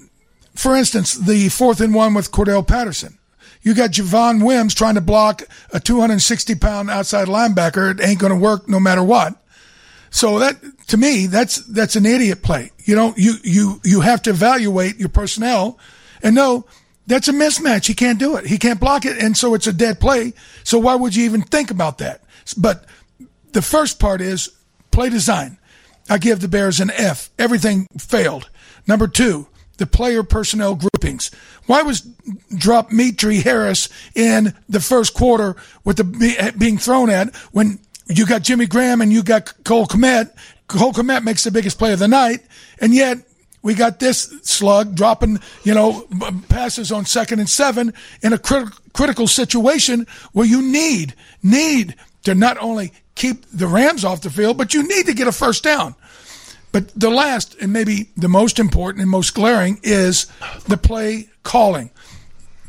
for instance, the fourth and one with Cordarrelle Patterson. You got Javon Wims trying to block a 260 pound outside linebacker. It ain't going to work no matter what. So that, to me, that's, that's an idiot play. You know, you, you, you have to evaluate your personnel and know that's a mismatch. He can't do it. He can't block it. And so it's a dead play. So why would you even think about that? But the first part is play design. I give the Bears an F. Everything failed. Number two, the player personnel groupings. Why was Demetrius Harris in the first quarter with the being thrown at when you got Jimmy Graham and you got Cole Kmet? Cole Kmet makes the biggest play of the night, and yet we got this slug dropping, you know, passes on second and seven in a crit- critical situation where you need need to not only keep the Rams off the field, but you need to get a first down. But the last and maybe the most important and most glaring is the play calling.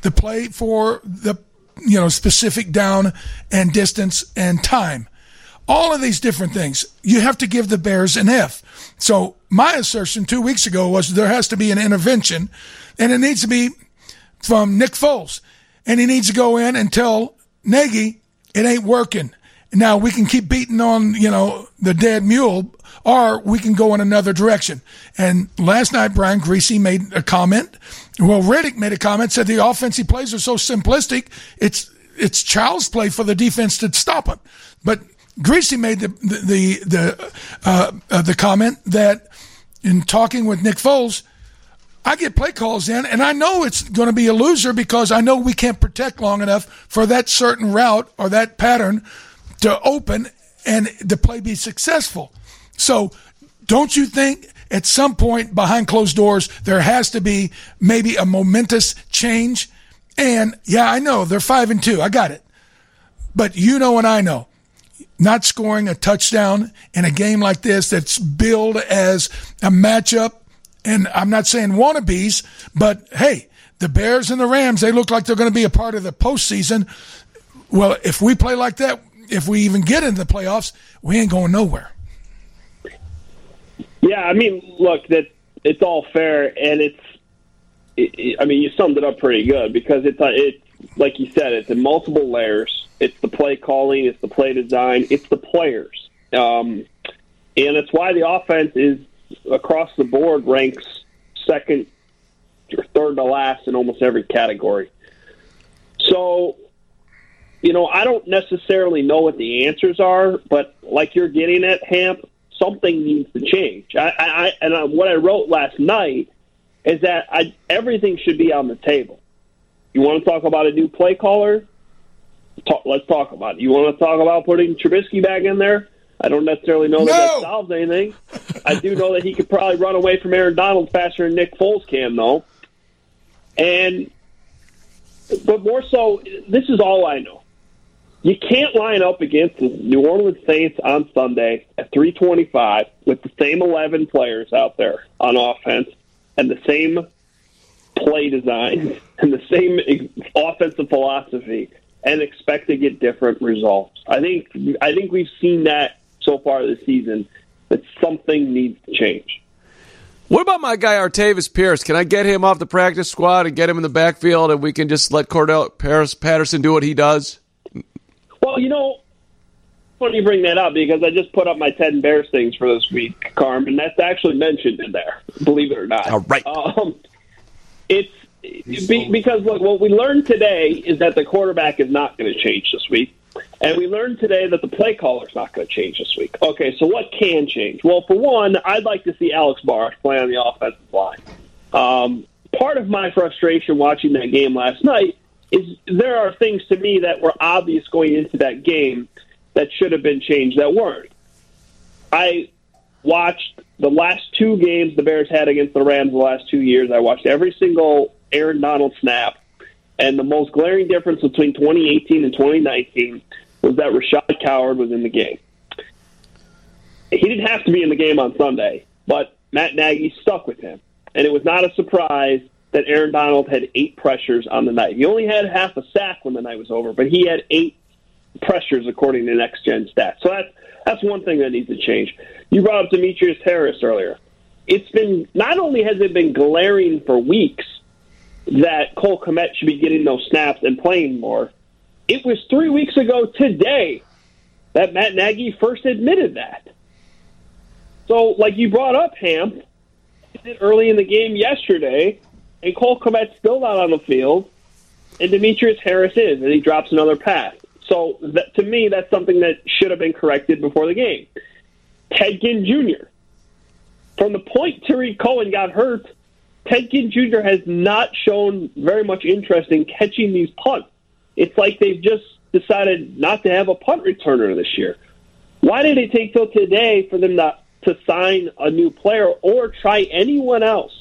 The play for the you know specific down and distance and time. All of these different things. You have to give the Bears an F. So my assertion 2 weeks ago was there has to be an intervention and it needs to be from Nick Foles. And he needs to go in and tell Nagy it ain't working. Now we can keep beating on, you know, the dead mule or we can go in another direction. And last night, Brian Griese made a comment. Well, Riddick made a comment, said the offensive plays are so simplistic, it's, it's child's play for the defense to stop them. But Griese made the, the, the, uh, uh, the comment that in talking with Nick Foles, I get play calls in and I know it's going to be a loser because I know we can't protect long enough for that certain route or that pattern to open and the play be successful. So don't you think at some point behind closed doors there has to be maybe a momentous change? And yeah, I know they're five and two. I got it. But you know and I know not scoring a touchdown in a game like this that's billed as a matchup. And I'm not saying wannabes, but hey, the Bears and the Rams, they look like they're going to be a part of the postseason. Well, if we play like that, if we even get into the playoffs, we ain't going nowhere. Yeah, I mean, look, that it's all fair, and it's. It, it, I mean, you summed it up pretty good because it's it, like you said, it's in multiple layers. It's the play calling, it's the play design, it's the players, um, and it's why the offense is across the board ranks second or third to last in almost every category. So, you know, I don't necessarily know what the answers are, but like you're getting at, Hamp, something needs to change. I, I and I, what I wrote last night is that I, everything should be on the table. You want to talk about a new play caller? Talk, let's talk about it. You want to talk about putting Trubisky back in there? I don't necessarily know that that solves anything. I do know that he could probably run away from Aaron Donald faster than Nick Foles can, though. And, but more so, this is all I know. You can't line up against the New Orleans Saints on Sunday at 325 with the same 11 players out there on offense and the same play design and the same offensive philosophy and expect to get different results. I think I think we've seen that so far this season that something needs to change. What about my guy Artavis Pierce? Can I get him off the practice squad and get him in the backfield, and we can just let Cordarrelle Paris Patterson do what he does? Well, you know, funny you bring that up because I just put up my ten Bears things for this week, Carm, and that's actually mentioned in there. Believe it or not. All right. Um, it's be, because look, what we learned today is that the quarterback is not going to change this week. And we learned today that the play caller is not going to change this week. Okay, so what can change? Well, for one, I'd like to see Alex Barr play on the offensive line. Um, part of my frustration watching that game last night is there are things to me that were obvious going into that game that should have been changed that weren't. I watched the last two games the Bears had against the Rams the last two years. I watched every single Aaron Donald snap. And the most glaring difference between 2018 and 2019 was that Rashaad Coward was in the game. He didn't have to be in the game on Sunday, but Matt Nagy stuck with him. And it was not a surprise that Aaron Donald had eight pressures on the night. He only had half a sack when the night was over, but he had eight pressures according to next gen stats. So that's that's one thing that needs to change. You brought up Demetrius Harris earlier. It's been not only has it been glaring for weeks that Cole Kmet should be getting those snaps and playing more. It was three weeks ago today that Matt Nagy first admitted that. So, like you brought up, Hamp, early in the game yesterday, and Cole Kmet's still not on the field, and Demetrius Harris is, and he drops another pass. So, that, to me, that's something that should have been corrected before the game. Ted Ginn Jr. From the point Tarik Cohen got hurt, Ted Ginn Jr. has not shown very much interest in catching these punts. It's like they've just decided not to have a punt returner this year. Why did it take till today for them not to sign a new player or try anyone else?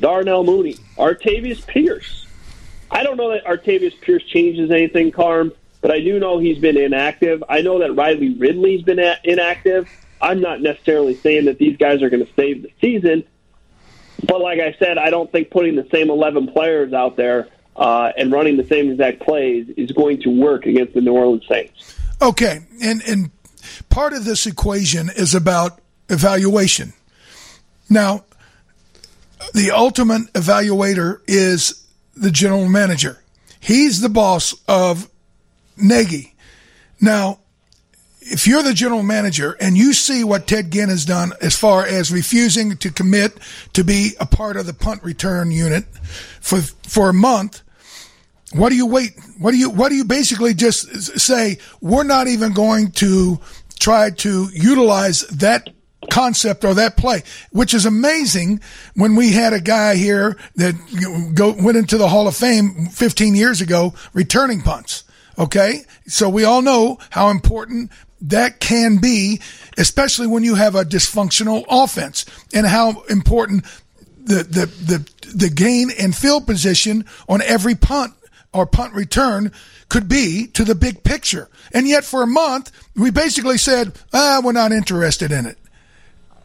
Darnell Mooney, Artavis Pierce. I don't know that Artavis Pierce changes anything, Carm, but I do know he's been inactive. I know that Riley Ridley's been inactive. I'm not necessarily saying that these guys are going to save the season, but like I said, I don't think putting the same 11 players out there uh, and running the same exact plays is going to work against the New Orleans Saints. Okay, and and part of this equation is about evaluation. Now, the ultimate evaluator is the general manager. He's the boss of Nagy. Now, if you're the general manager and you see what Ted Ginn has done as far as refusing to commit to be a part of the punt return unit for for a month, what do you wait? What do you what do you basically just say? We're not even going to try to utilize that concept or that play, which is amazing when we had a guy here that go, went into the Hall of Fame 15 years ago returning punts. Okay. So we all know how important that can be, especially when you have a dysfunctional offense and how important the, the, the, the gain and field position on every punt or punt return could be to the big picture. And yet for a month, we basically said, ah, we're not interested in it.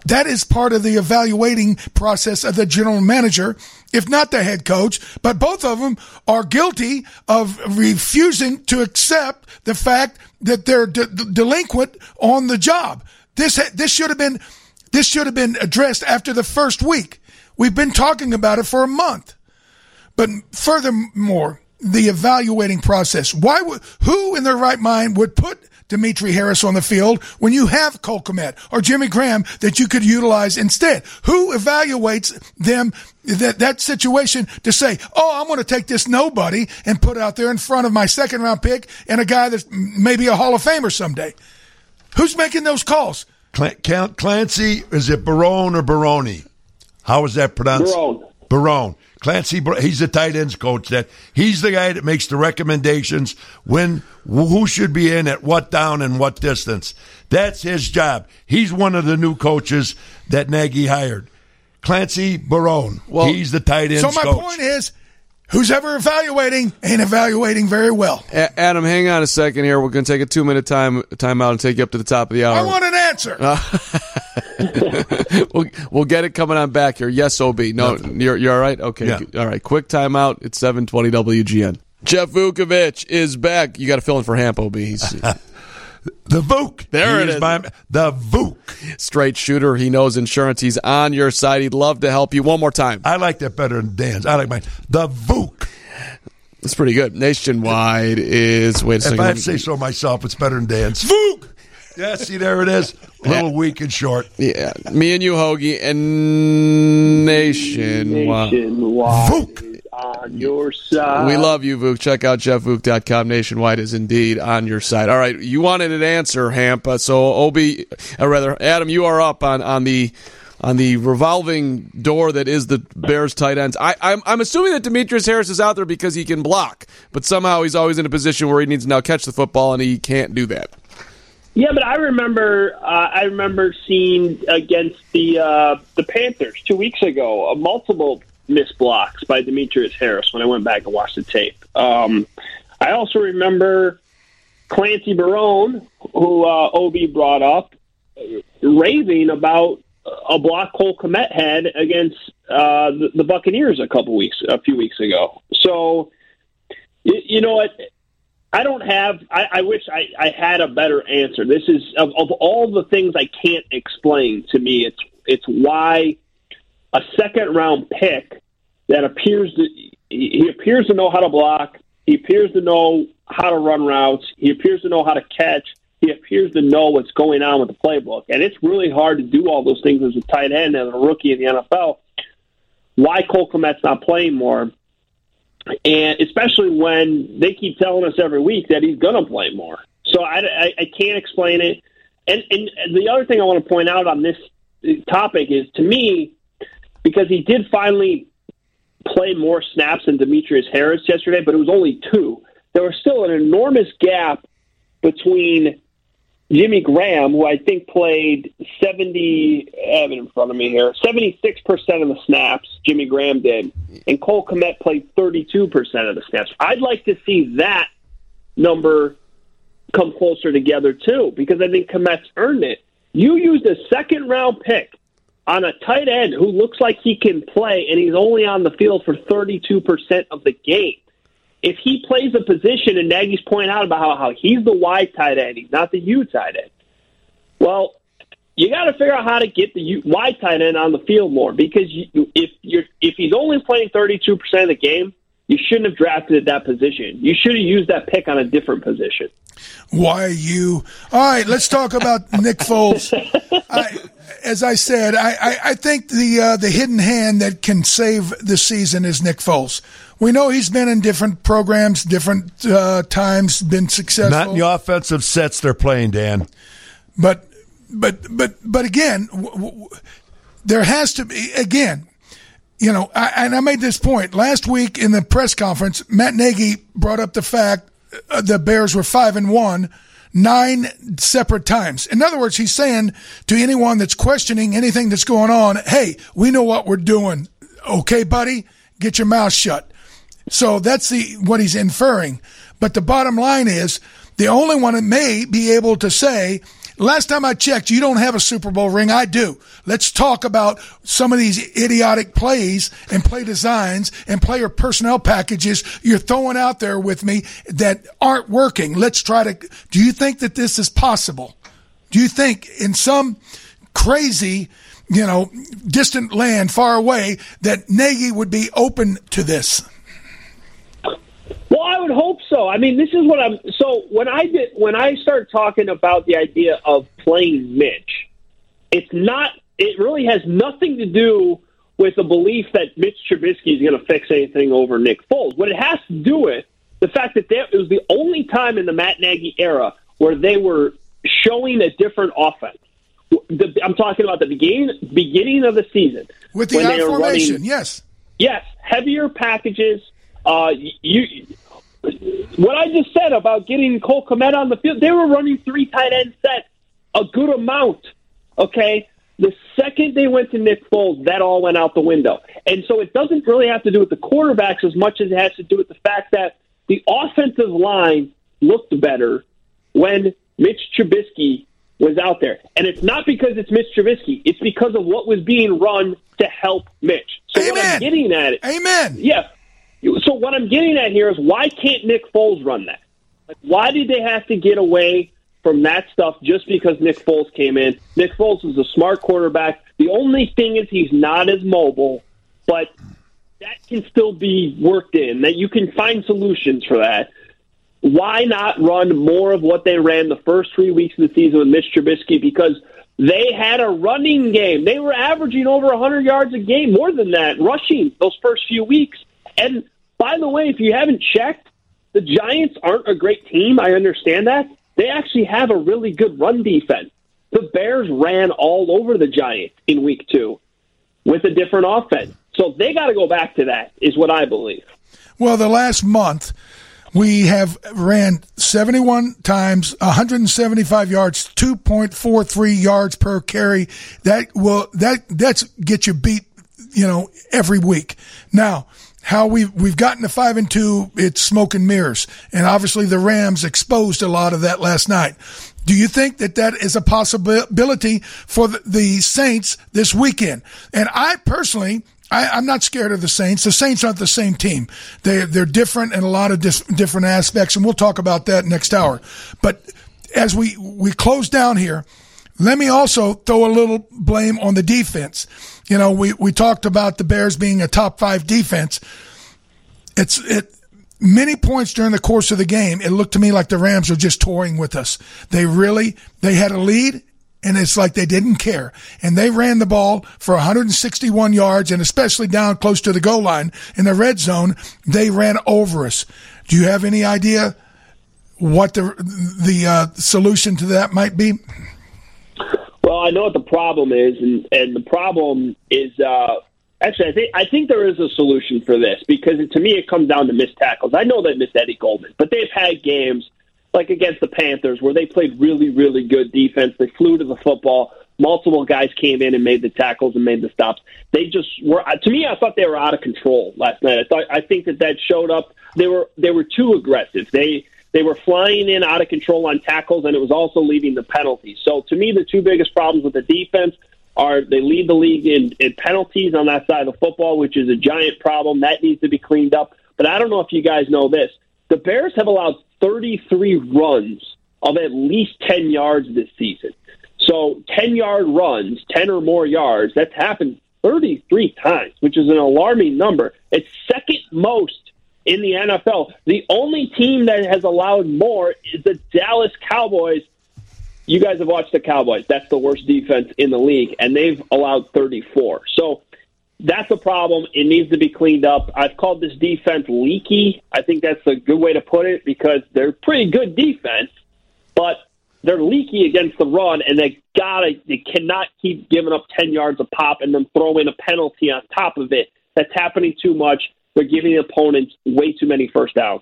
That is part of the evaluating process of the general manager, if not the head coach. But both of them are guilty of refusing to accept the fact that they're de- delinquent on the job. This this should have been this should have been addressed after the first week. We've been talking about it for a month. But furthermore, the evaluating process. Why would who in their right mind would put Dimitri Harris on the field when you have Cole Kmet or Jimmy Graham that you could utilize instead? Who evaluates them that that situation to say, "Oh, I'm going to take this nobody and put out there in front of my second round pick and a guy that's maybe a Hall of Famer someday." Who's making those calls? Cl- Clancy, is it Barone or Baroni? How is that pronounced? Barone. Barone. Clancy, he's the tight ends coach. That he's the guy that makes the recommendations when who should be in at what down and what distance. That's his job. He's one of the new coaches that Nagy hired. Clancy Barone. Well, he's the tight ends. So my coach. point is, who's ever evaluating ain't evaluating very well. A- Adam, hang on a second here. We're going to take a two minute time time out and take you up to the top of the hour. I want an answer. Uh, we'll, we'll get it coming on back here. Yes, OB. No, you're you're all right. Okay, Yeah. all right. Quick timeout. It's seven twenty WGN. Jeff Vukovic is back. You got to fill in for Hamp, OB. He's the Vuk. There He it is is. my- the Vuk. Straight shooter. He knows insurance. He's on your side. He'd love to help you. One more time. I like that better than Dan's. I like mine. The Vuk. It's pretty good. Nationwide is wait a If second. I have to say so myself, it's better than Dan's. Vuk. Yeah, see, there it is. A little weak and short. Yeah, me and you, Hoagie, and Nationwide. Nationwide is on your side. We love you, Vuk. Check out jeffvuk.com. Nationwide is indeed on your side. All right, you wanted an answer, Hamp. Uh, So, Ob, or rather, Adam, you are up on, on the on the revolving door that is the Bears tight ends. I, I'm I'm assuming that Demetrius Harris is out there because he can block, but somehow he's always in a position where he needs to now catch the football, and he can't do that. Yeah, but I remember uh, I remember seeing against the uh, the Panthers two weeks ago uh, multiple missed blocks by Demetrius Harris when I went back and watched the tape. Um, I also remember Clancy Barone, who uh, Ob brought up, raving about a block Cole Kmet had against uh, the, the Buccaneers a couple weeks, a few weeks ago. So, you, you know what? I don't have. I, I wish I, I had a better answer. This is of, of all the things I can't explain to me. It's it's why a second round pick that appears to he appears to know how to block. He appears to know how to run routes. He appears to know how to catch. He appears to know what's going on with the playbook. And it's really hard to do all those things as a tight end as a rookie in the NFL. Why Cole Kmet's not playing more? And especially when they keep telling us every week that he's going to play more. So I, I, I can't explain it. And, and the other thing I want to point out on this topic is, to me, because he did finally play more snaps than Demetrius Harris yesterday, but it was only two. There was still an enormous gap between Jimmy Graham, who I think played 70, I have it in front of me here, 76% of the snaps, Jimmy Graham did, and Cole Kmet played 32% of the snaps. I'd like to see that number come closer together, too, because I think Kmet's earned it. You used a second round pick on a tight end who looks like he can play, and he's only on the field for 32% of the game if he plays a position, and Nagy's pointing out about how, how he's the wide tight end, he's not the U tight end. Well, you got to figure out how to get the U, wide tight end on the field more because you, if you're if he's only playing thirty two percent of the game, you shouldn't have drafted at that position. You should have used that pick on a different position. Why you? All right, let's talk about Nick Foles. I, as I said, I, I, I think the uh, the hidden hand that can save the season is Nick Foles. We know he's been in different programs, different uh, times, been successful. Not in the offensive sets they're playing, Dan. But but but but again, w- w- there has to be again. You know, I, and I made this point last week in the press conference. Matt Nagy brought up the fact uh, the Bears were five and one nine separate times. In other words, he's saying to anyone that's questioning anything that's going on, "Hey, we know what we're doing. Okay, buddy, get your mouth shut." So that's the what he's inferring. But the bottom line is the only one that may be able to say, last time I checked, you don't have a Super Bowl ring. I do. Let's talk about some of these idiotic plays and play designs and player personnel packages you're throwing out there with me that aren't working. Let's try to. Do you think that this is possible? Do you think in some crazy, you know, distant land far away that Nagy would be open to this? I would hope so. I mean, this is what I'm. So when I did, when I start talking about the idea of playing Mitch, it's not. It really has nothing to do with the belief that Mitch Trubisky is going to fix anything over Nick Foles. What it has to do with the fact that there, it was the only time in the Matt Nagy era where they were showing a different offense. The, I'm talking about the beginning beginning of the season With the when I they were formation, running- yes. Yes, heavier packages. Uh, you, what I just said about getting Cole Kmet on the field, they were running three tight end sets a good amount. Okay, the second they went to Nick Foles, that all went out the window, and so it doesn't really have to do with the quarterbacks as much as it has to do with the fact that the offensive line looked better when Mitch Trubisky was out there. And it's not because it's Mitch Trubisky, it's because of what was being run to help Mitch. So what I'm getting at it. Amen. Yeah. So what I'm getting at here is why can't Nick Foles run that? Like why did they have to get away from that stuff just because Nick Foles came in? Nick Foles is a smart quarterback. The only thing is he's not as mobile, but that can still be worked in. That you can find solutions for that why not run more of what they ran the first three weeks of the season with Mitch Trubisky? Because they had a running game. They were averaging over 100 yards a game, more than that, rushing those first few weeks. And by the way, if you haven't checked, the Giants aren't a great team. I understand that. They actually have a really good run defense. The Bears ran all over the Giants in week two with a different offense. So they got to go back to that, is what I believe. Well, the last month we have ran 71 times, 175 yards, 2.43 yards per carry. That will that that's get you beat, you know, every week. Now, how we've we've gotten to five and two, it's smoke and mirrors, and obviously the Rams exposed a lot of that last night. Do you think that that is a possibility for the, Saints this weekend? And I personally, I, I'm not scared of the Saints. The Saints aren't the same team. They they're different in a lot of dis- different aspects, and we'll talk about that next hour. But as we we close down here, let me also throw a little blame on the defense. You know, we we talked about the Bears being a top five defense. It's it many points during the course of the game. It looked to me like the Rams were just toying with us. They really they had a lead and it's like they didn't care. And they ran the ball for 161 yards, and especially down close to the goal line in the red zone, they ran over us. Do you have any idea what the the uh, solution to that might be? Well, I know what the problem is, and, and the problem is uh, actually I think I think there is a solution for this because to me it comes down to missed tackles. I know they missed Eddie Goldman, but they've had games like against the Panthers where they played really really good defense. They flew to the football. Multiple guys came in and made the tackles and made the stops. They just were to me. I thought they were out of control last night. I thought I think that that showed up. They were they were too aggressive. They they were flying in out of control on tackles, and it was also leading to penalties. So to me, the two biggest problems with the defense are they lead the league in, in penalties on that side of the football, which is a giant problem. That needs to be cleaned up. But I don't know if you guys know this. The Bears have allowed 33 runs of at least 10 yards this season. So 10 yard runs, 10 or more yards, that's happened 33 times, which is an alarming number. It's second most in the NFL. The only team that has allowed more is the Dallas Cowboys. You guys have watched the Cowboys. That's the worst defense in the league, and they've allowed 34. So that's a problem. It needs to be cleaned up. I've called this defense leaky. I think that's a good way to put it because they're pretty good defense, but they're leaky against the run, and they gotta they cannot keep giving up 10 yards a pop and then throw in a penalty on top of it. That's happening too much. They're giving opponents way too many first downs.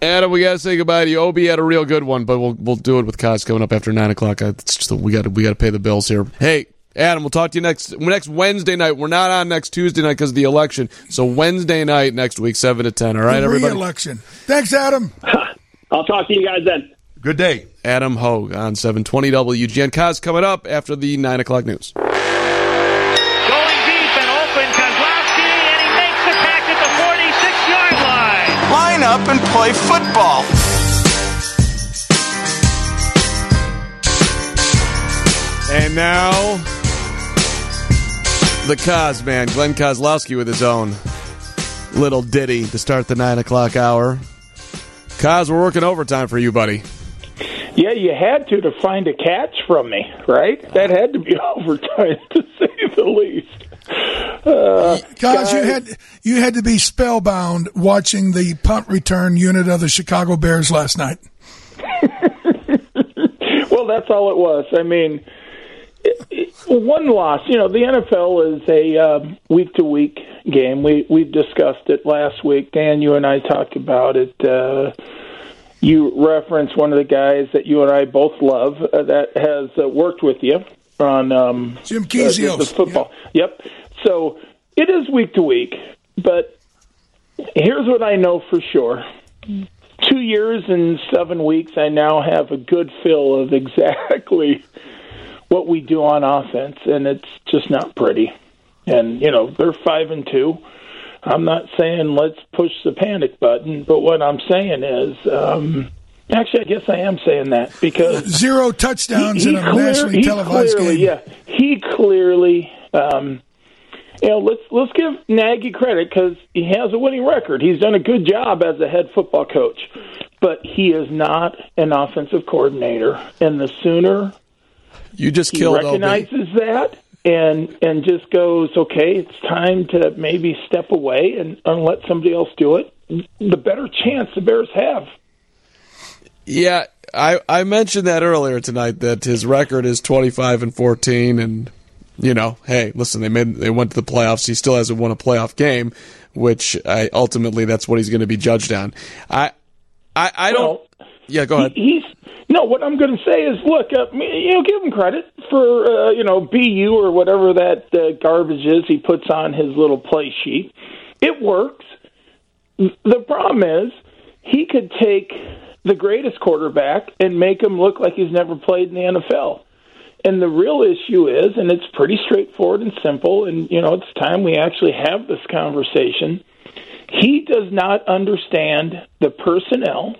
Adam, we gotta say goodbye to you. Obi had a real good one, but we'll we'll do it with Kaz coming up after nine o'clock. Uh, it's just we got we got to pay the bills here. Hey, Adam, we'll talk to you next next Wednesday night. We're not on next Tuesday night because of the election. So Wednesday night next week, seven to ten. All right, everybody. Re-election. Thanks, Adam. I'll talk to you guys then. Good day. Adam Hoge on seven twenty WGN. Kaz coming up after the nine o'clock news. Line. Line up and play football. And now, the Kaz man, Glenn Kozlowski with his own little ditty to start the nine o'clock hour. Cos, we're working overtime for you, buddy. Yeah, you had to to find a catch from me, right? That had to be overtime, to say the least. Uh, Guys, you had you had to be spellbound watching the punt return unit of the Chicago Bears last night. well, that's all it was. I mean, it, it, one loss. You know, the NFL is a week to week game. We we discussed it last week. Dan, you and I talked about it. Uh, you referenced one of the guys that you and I both love uh, that has uh, worked with you on um, Jim uh, Kezios. the, the football. Yep. So it is week to week, but here's what I know for sure. Two years and seven weeks, I now have a good feel of exactly what we do on offense, and it's just not pretty. And you know they're five and two. I'm not saying let's push the panic button, but what I'm saying is, um, actually, I guess I am saying that because Zero touchdowns he, in a clear- nationally televised clearly, game. Yeah, he clearly. Um, you know, let's let's give Nagy credit because he has a winning record. He's done a good job as a head football coach, but he is not an offensive coordinator. And the sooner You just he killed OB. recognizes that and and just goes, okay, it's time to maybe step away and, and let somebody else do it. The better chance the Bears have. Yeah, I I mentioned that earlier tonight that his record is 25 and 14 and you know, hey, listen, they made they went to the playoffs. He still hasn't won a playoff game, which I ultimately that's what he's going to be judged on. I I I don't Yeah, go ahead. He, he's no. What I'm going to say is, look, uh, you know, give him credit for uh, you know BU or whatever that uh, garbage is he puts on his little play sheet. It works. The problem is he could take the greatest quarterback and make him look like he's never played in the NFL. And the real issue is, and it's pretty straightforward and simple, and you know, it's time we actually have this conversation. He does not understand the personnel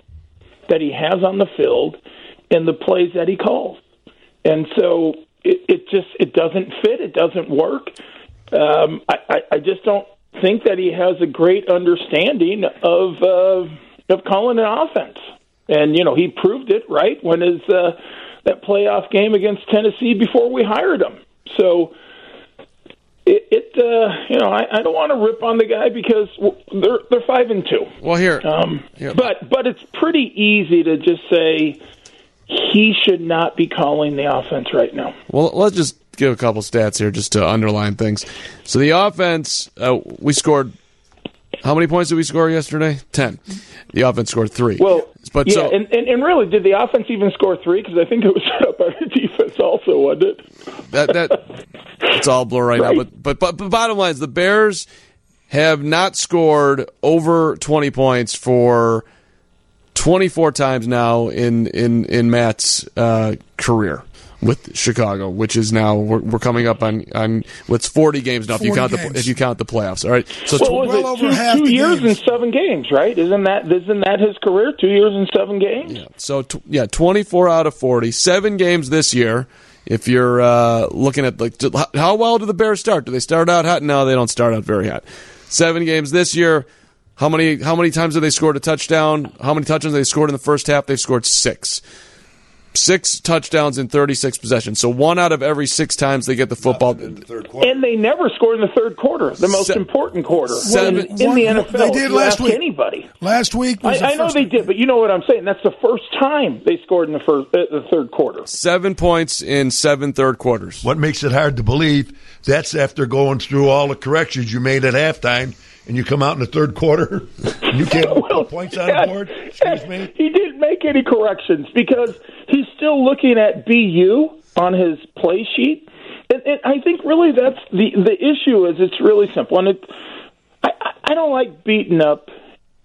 that he has on the field and the plays that he calls. And so it, it just it doesn't fit. It doesn't work. Um, I, I, I just don't think that he has a great understanding of uh, of calling an offense. And you know he proved it right when his uh, that playoff game against Tennessee before we hired him. So it, it uh, you know I, I don't want to rip on the guy because they're they're five and two. Well, here, Um, but but it's pretty easy to just say he should not be calling the offense right now. Well, let's just give a couple stats here just to underline things. So the offense, uh, we scored. How many points did we score yesterday? Ten. The offense scored three. Well, but yeah, so and, and and really, did the offense even score three? Because I think it was set up by the defense also, wasn't it? that that it's all blur right, now. But, but but but bottom line is the Bears have not scored over twenty points for twenty four times now in in in Matt's uh, career with Chicago, which is now we're, we're coming up on on what's forty games now if you 40 count the if you count the playoffs. All right, so well, tw- was it two, two years and seven games, right? Isn't that isn't that his career? Two years and seven games. Yeah. So tw- yeah, 24 out of 40, seven games this year. If you're uh, looking at like how well do the Bears start? Do they start out hot? No, they don't start out very hot. Seven games this year. How many how many times have they scored a touchdown? How many touchdowns they scored in the first half? They've scored six. Six touchdowns in 36 possessions. So one out of every six times they get the football. And they never scored in the third quarter, the most Se- important quarter Seven- in, in the NFL. they did last ask week. Anybody? Last week I, the I know first they did, but you know what I'm saying. That's the first time they scored in the first, uh, the third quarter. Seven points in seven third quarters. What makes it hard to believe? That's after going through all the corrections you made at halftime, and you come out in the third quarter, and you can't put points on the board. Excuse me. He didn't make any corrections because he's still looking at BU on his play sheet. And, and I think really that's the the issue is it's really simple, and it I, I- don't like beating up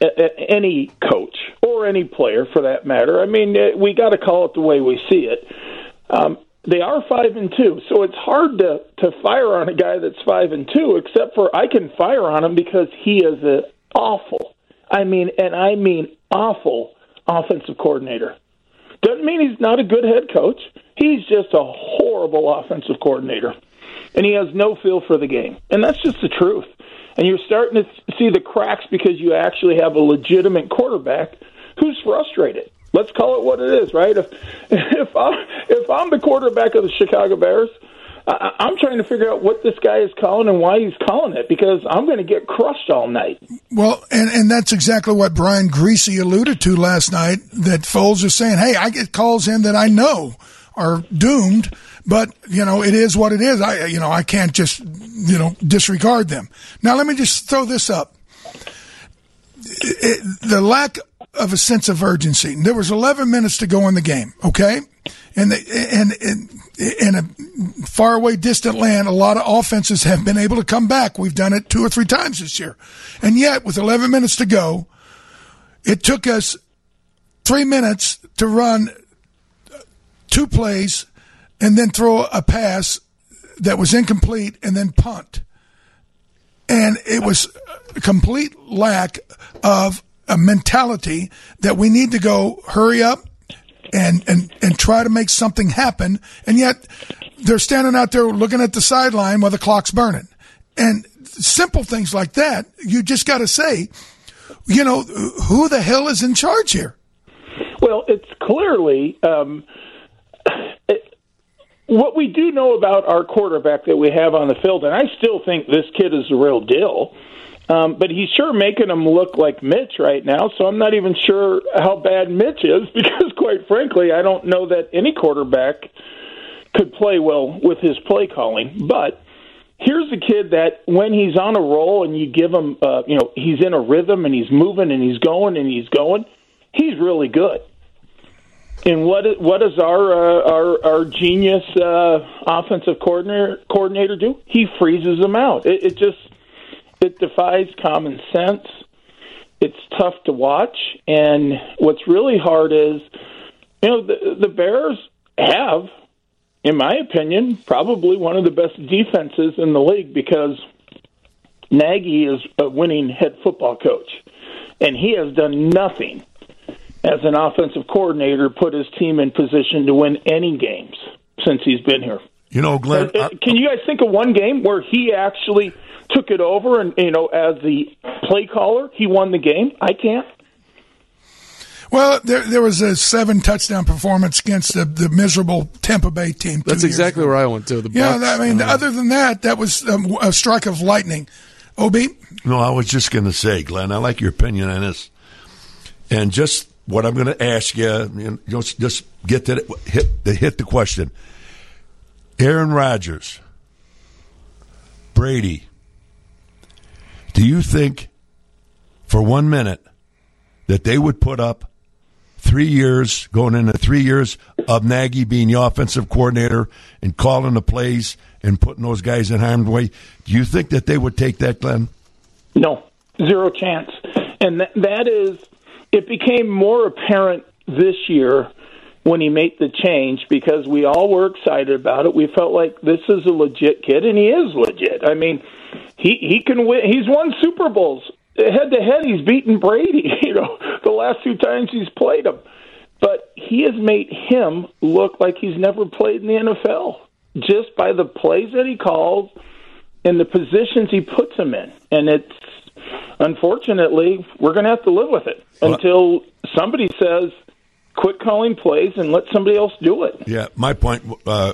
a, a, any coach or any player for that matter. I mean, uh, we got to call it the way we see it. Um, they are five and two, so it's hard to to fire on a guy that's five and two. Except for I can fire on him because he is an awful. I mean, and I mean awful offensive coordinator. Doesn't mean he's not a good head coach. He's just a horrible offensive coordinator, and he has no feel for the game. And that's just the truth. and you're starting to see the cracks because you actually have a legitimate quarterback who's frustrated. Let's call it what it is, right? If if I'm if I'm the quarterback of the Chicago Bears, I, I'm trying to figure out what this guy is calling and why he's calling it because I'm going to get crushed all night. Well, and, and that's exactly what Brian Griese alluded to last night. That Foles is saying, "Hey, I get calls in that I know are doomed, but you know it is what it is. I you know I can't just you know disregard them." Now, let me just throw this up: it, the lack of a sense of urgency. There was 11 minutes to go in the game. Okay, and in a faraway, distant land, a lot of offenses have been able to come back. We've done it two or three times this year. And yet, with 11 minutes to go, it took us three minutes to run two plays and then throw a pass that was incomplete and then punt. And it was a complete lack of a mentality that we need to go hurry up and, and, and try to make something happen. And yet they're standing out there looking at the sideline while the clock's burning. And simple things like that, you just got to say, you know, who the hell is in charge here? Well, it's clearly um, it, what we do know about our quarterback that we have on the field, and I still think this kid is the real deal. Um, but he's sure making him look like Mitch right now, so I'm not even sure how bad Mitch is because, quite frankly, I don't know that any quarterback could play well with his play calling. But here's a kid that when he's on a roll and you give him, uh, you know, he's in a rhythm and he's moving and he's going and he's going, he's really good. And what what does our uh, our our genius uh, offensive coordinator coordinator do? He freezes them out. It, it just it defies common sense. It's tough to watch, and what's really hard is, you know, the, the Bears have, in my opinion, probably one of the best defenses in the league because Nagy is a winning head football coach, and he has done nothing as an offensive coordinator put his team in position to win any games since he's been here. You know, Glenn. Can you guys think of one game where he actually took it over and you know as the play caller he won the game? I can't. Well, there there was a seven touchdown performance against the, the miserable Tampa Bay team. two That's years exactly ago. where I went to. The Yeah, that- I mean, Uh, other than that, that was um, a strike of lightning. Ob, No, I was just going to say, Glenn, I like your opinion on this. And just what I'm going to ask you, you know, just, just get to the, hit, hit the question. Aaron Rodgers, Brady, do you think for one minute that they would put up three years, going into three years of Nagy being the offensive coordinator and calling the plays and putting those guys in harm's way? Do you think that they would take that, Glenn? No, zero chance. And that, that is, it became more apparent this year when he made the change because we all were excited about it. We felt like this is a legit kid, and he is legit. I mean, he he can win. He's won Super Bowls head to head. He's beaten Brady. You know, the last two times he's played him, but he has made him look like he's never played in the NFL just by the plays that he calls and the positions he puts him in, and it's unfortunately, we're going to have to live with it until somebody says, quit calling plays and let somebody else do it. Yeah, my point, uh,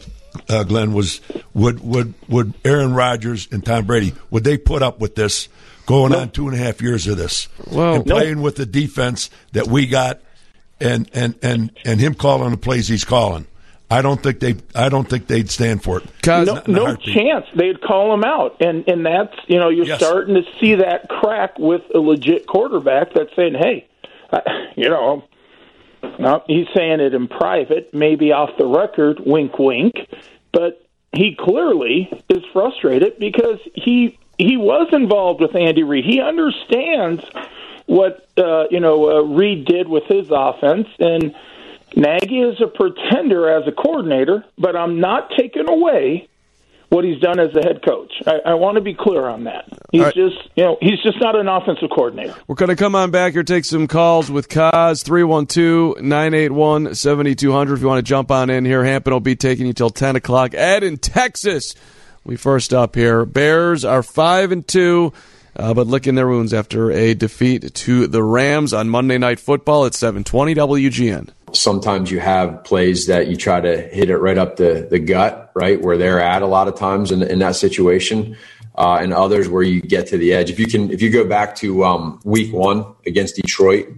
uh, Glenn, was would would would Aaron Rodgers and Tom Brady would they put up with this going on two and a half years of this Well- and playing with the defense that we got and and and and him calling the plays he's calling? I don't think they I don't think they'd stand for it. no, Not in a no chance. They'd call him out, and and that's you know you're Yes. starting to see that crack with a legit quarterback that's saying, hey, I, you know, now he's saying it in private, maybe off the record, wink, wink, but he clearly is frustrated because he he was involved with Andy Reid. He understands what uh, you know uh, Reid did with his offense, and Nagy is a pretender as a coordinator, but I'm not taking away what he's done as a head coach. I, I want to be clear on that. He's just, you know, he's just not an offensive coordinator. We're going to come on back here, take some calls with Kaz, 312 981 7200. If you want to jump on in here, Hampton will be taking you till 10 o'clock. Ed in Texas, we first up here. Bears are 5 and 2 uh, but licking their wounds after a defeat to the Rams on Monday Night Football at 720 WGN. Sometimes you have plays that you try to hit it right up the, the gut, right where they're at a lot of times in, in that situation. Uh, and others where you get to the edge. If you can, if you go back to um, week one against Detroit,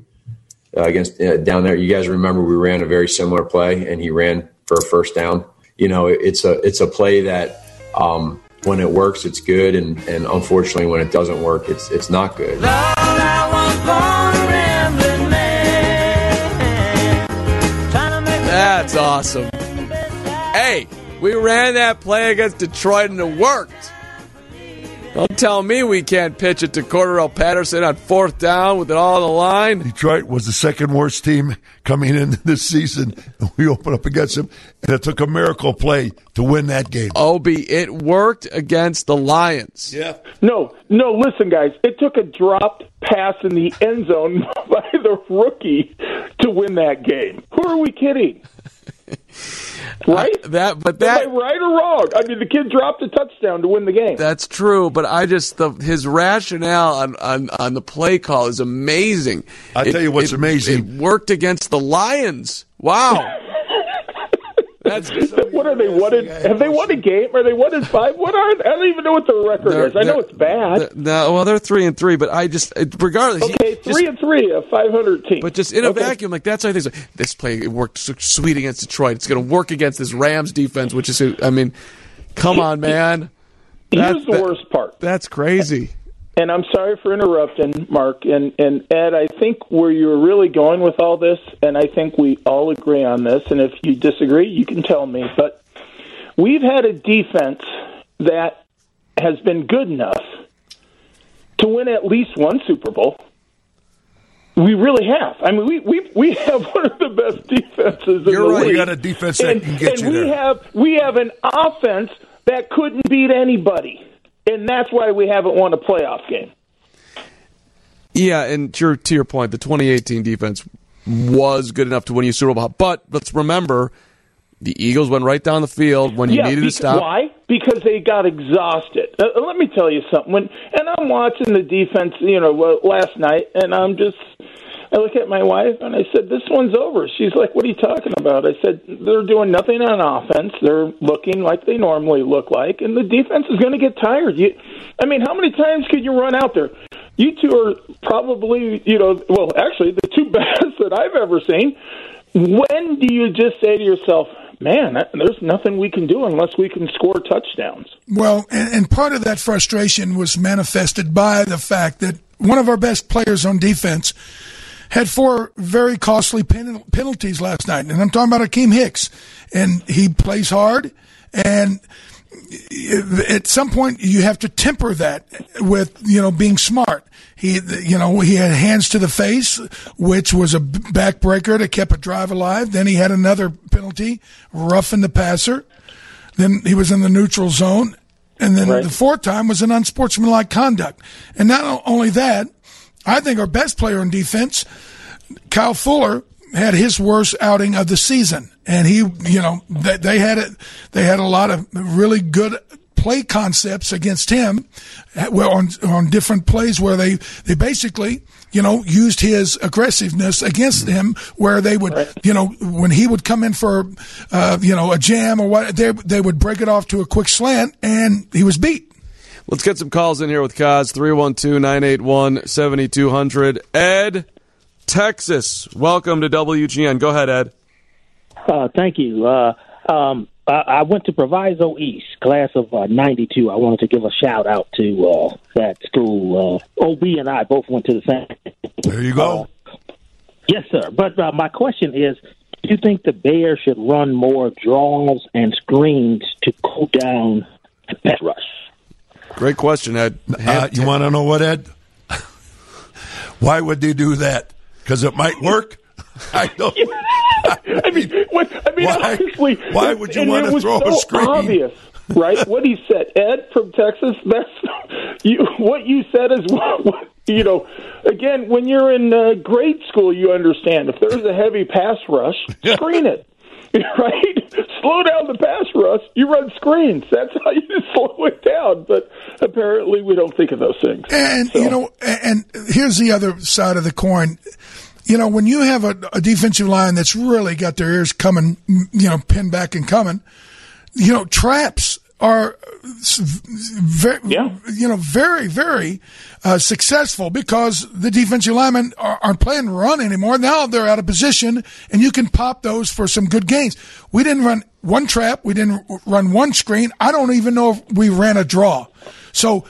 uh, against uh, down there, you guys remember we ran a very similar play, and he ran for a first down. You know, it's a it's a play that um, when it works, it's good, and and unfortunately, when it doesn't work, it's it's not good. That's awesome. Hey, we ran that play against Detroit and it worked. Don't tell me we can't pitch it to Cordarrelle Patterson on fourth down with it all on the line. Detroit was the second worst team coming in this season. We opened up against them, and it took a miracle play to win that game. Obi, it worked against the Lions. Yeah. No, no, listen, guys. It took a dropped pass in the end zone by the rookie to win that game. Who are we kidding? Right? I, that, but that, Am I right or wrong? I mean, the kid dropped a touchdown to win the game. That's true, but I just the his rationale on on, on the play call is amazing. I tell you what's it, amazing. It worked against the Lions. Wow. That's what are they? What in, have they won a game? Are they one in five? What are? They? I don't even know what the record They're- is. I know it's bad. No, well, they're three and three, but I just it- regardless. Okay, three and three, a five hundred team. But just in a Okay. vacuum, like that's how things. Like, this play it worked so sweet against Detroit. It's going to work against this Rams defense, which is, I mean, come on, man. Here's the that- worst part. That's crazy. And I'm sorry for interrupting, Mark and, and Ed. I think where you're really going with all this, and I think we all agree on this, and if you disagree, you can tell me. But we've had a defense that has been good enough to win at least one Super Bowl. We really have. I mean, we we we have one of the best defenses in You're the right. league. You got a defense that and, can get and you we there. have we have an offense that couldn't beat anybody, and that's why we haven't won a playoff game. Yeah, and to your, to your point, the 2018 defense was good enough to win you Super Bowl. But let's remember, the Eagles went right down the field when you yeah, needed because, to stop. Why? Because they got exhausted. Uh, let me tell you something. When and I'm watching the defense, you know, uh, last night, and I'm just. I look at my wife and I said, "This one's over." She's like, "What are you talking about?" I said, "They're doing nothing on offense. They're looking like they normally look like, and the defense is going to get tired." You, I mean, how many times could you run out there? You two are probably, you know, well, actually, the two best that I've ever seen. When do you just say to yourself, "Man, there's nothing we can do unless we can score touchdowns"? Well, and, and part of that frustration was manifested by the fact that one of our best players on defense had four very costly pen- penalties last night. And I'm talking about Akiem Hicks. And he plays hard. And at some point, you have to temper that with, you know, being smart. He, you know, he had hands to the face, which was a backbreaker that kept a drive alive. Then he had another penalty, roughing the passer. Then he was in the neutral zone. And then the fourth time was an unsportsmanlike conduct. And not only that, I think our best player on defense, Kyle Fuller, had his worst outing of the season. And he, you know, they, they had it, they had a lot of really good play concepts against him well, on, on different plays where they, they basically, you know, used his aggressiveness against him where they would, you know, when he would come in for, uh, you know, a jam or what, they, they would break it off to a quick slant and he was beat. Let's get some calls in here with Kaz 312 981 7200. Ed, Texas, welcome to WGN. Go ahead, Ed. Uh, thank you. Uh, um, I, I went to Proviso East, class of uh, 92. I wanted to give a shout out to uh, that school. Uh, OB and I both went to the same. There you go. Yes, sir. But uh, my question is do you think the Bears should run more draws and screens to cool down the pass rush? Great question, Ed. Uh, you want to know what, Ed? Why would they do that? Because it might work. I don't. I mean, what, I mean, Why- honestly, why would you wanna it was throw a screen? Obvious, right? what he said, Ed from Texas. That's you. What you said is what, what you know. Again, when you're in uh, grade school, you understand if there's a heavy pass rush, screen it. right? Slow down the pass rush. You run screens. That's how you slow it down. But apparently, we don't think of those things. And you know, and here's the other side of the coin. You know, when you have a, a defensive line that's really got their ears coming, you know, pinned back and coming, you know, traps are very, you know, very, very uh, successful because the defensive linemen are, aren't playing run anymore. Now they're out of position, and you can pop those for some good gains. We didn't run one trap. We didn't run one screen. I don't even know if we ran a draw. So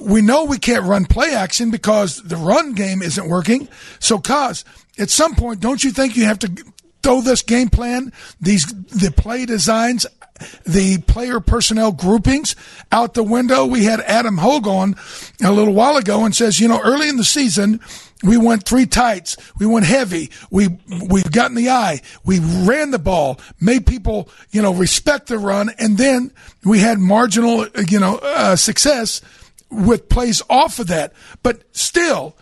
we know we can't run play action because the run game isn't working. So, cause at some point, don't you think you have to throw this game plan, these the play designs, the player personnel groupings out the window? We had Adam Hoge on a little while ago and says, you know, early in the season. We went three tights. We went heavy. We we got in the eye. We ran the ball, made people you know respect the run, and then we had marginal you know uh, success with plays off of that. But still,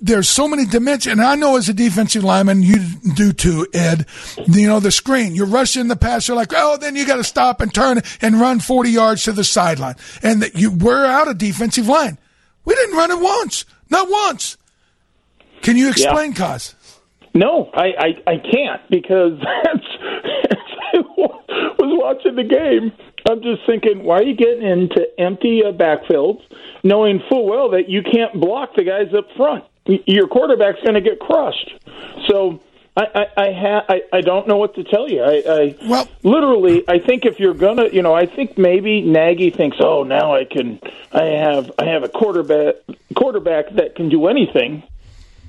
there's so many dimensions. And I know as a defensive lineman, you do too, Ed. You know, the screen, you're rushing the pass. You're like, oh, then you got to stop and turn and run 40 yards to the sideline. And that you, we're out of defensive line. We didn't run it once. Not once. Can you explain, Yeah. Cos? No, I, I, I can't because that's, I was watching the game. I'm just thinking, why are you getting into empty uh, backfields, knowing full well that you can't block the guys up front? Your quarterback's going to get crushed. So I, I, I, ha- I, I don't know what to tell you. I, I well, literally, I think if you're gonna, you know, I think maybe Nagy thinks, oh, now I can, I have, I have a quarterback, quarterback that can do anything.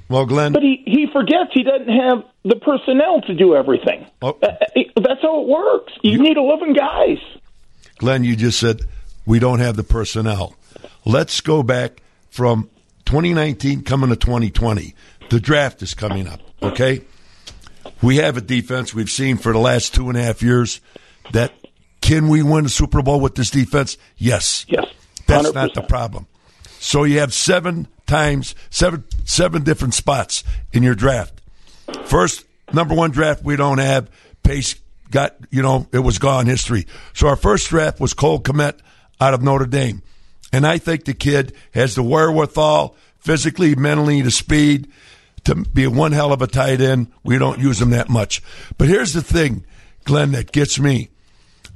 Well, Glenn, But he, he forgets he doesn't have the personnel to do everything. Oh. Uh, uh, That's how it works. You need 11 guys. Glenn, you just said we don't have the personnel. Let's go back from 2019 coming to 2020. The draft is coming up, okay? We have a defense we've seen for the last two and a half years that can we win a Super Bowl with this defense? Yes. Yes. That's not the problem. So you have seven times seven seven different spots in your draft. First number one draft we don't have. Pace got you know it was gone history. So our first draft was Cole Kmet out of Notre Dame, and I think the kid has the wherewithal, physically, mentally, the speed to be one hell of a tight end. We don't use him that much. But here's the thing, Glenn, that gets me.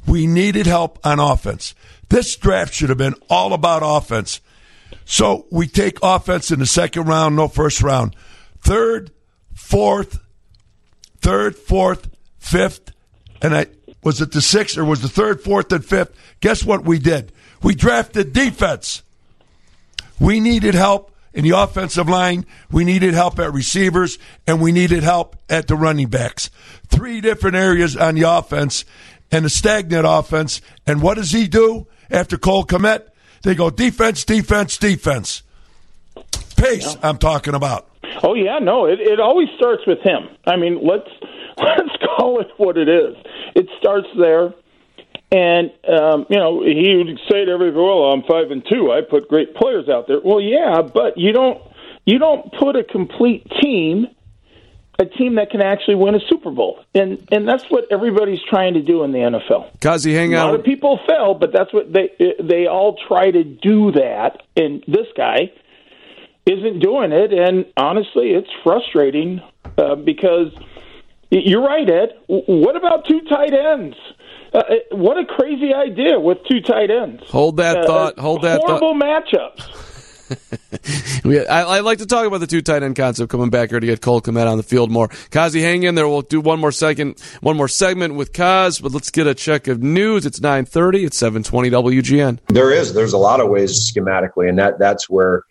We needed help on offense. This draft should have been all about offense. So we take offense in the second round, no first round. Third, fourth, third, fourth, fifth, and I was it the sixth or was the third, fourth, and fifth? Guess what we did? We drafted defense. We needed help in the offensive line. We needed help at receivers, and we needed help at the running backs. Three different areas on the offense and a stagnant offense. And what does he do after Cole Kmet? They go defense, defense, defense. Pace, I'm talking about. Oh yeah, no, it, it always starts with him. I mean, let's let's call it what it is. It starts there, and um, you know he would say to everybody, "Well, I'm five and two. I put great players out there." Well, yeah, but you don't you don't put a complete team, a team that can actually win a Super Bowl, and and that's what everybody's trying to do in the NFL. Kazi, hang A lot on. of people fail, but that's what they they all try to do that, and this guy isn't doing it, and honestly, it's frustrating uh, because y- you're right, Ed. What about two tight ends? Uh, what a crazy idea with two tight ends. Hold that Uh, thought. Hold that thought. Horrible matchups. We, I, I like to talk about the two tight end concept coming back here to get Cole Kmet on the field more. Kazi, hang in there. We'll do one more second, one more segment with Kaz, but let's get a check of news. It's 930. It's 720 WGN. There is. There's a lot of ways schematically, and that that's where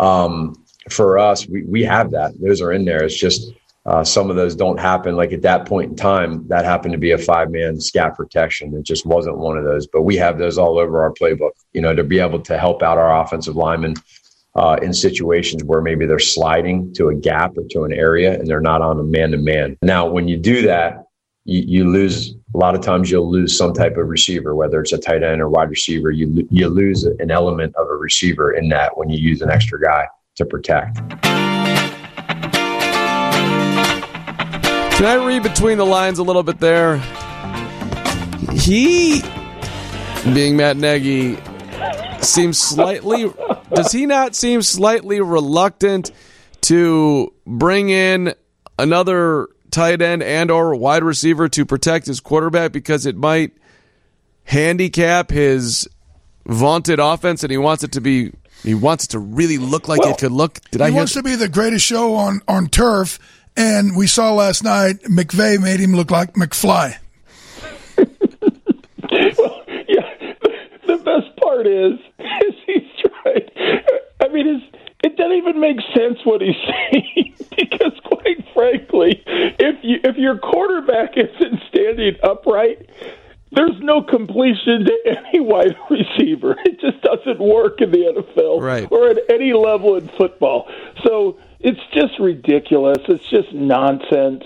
um, for us we we have that. Those are in there. It's just uh, some of those don't happen. Like at that point in time, that happened to be a five man scat protection. It just wasn't one of those. But we have those all over our playbook. You know, to be able to help out our offensive linemen. Uh, in situations where maybe they're sliding to a gap or to an area and they're not on a man to man. Now, when you do that, you, you lose a lot of times you'll lose some type of receiver, whether it's a tight end or wide receiver. You you lose an element of a receiver in that when you use an extra guy to protect. Can I read between the lines a little bit there? He, being Matt Nagy, seems slightly. does he not seem slightly reluctant to bring in another tight end and or wide receiver to protect his quarterback because it might handicap his vaunted offense and he wants it to be he wants it to really look like it could look did he I hear wants to be the greatest show on, on turf, and we saw last night McVay made him look like McFly. Well, yeah, the best part is, is he's trying. I mean, it's, it doesn't even make sense what he's saying because, quite frankly, if you if your quarterback isn't standing upright, there's no completion to any wide receiver. It just doesn't work in the NFL Right. or at any level in football. So it's just ridiculous. It's just nonsense.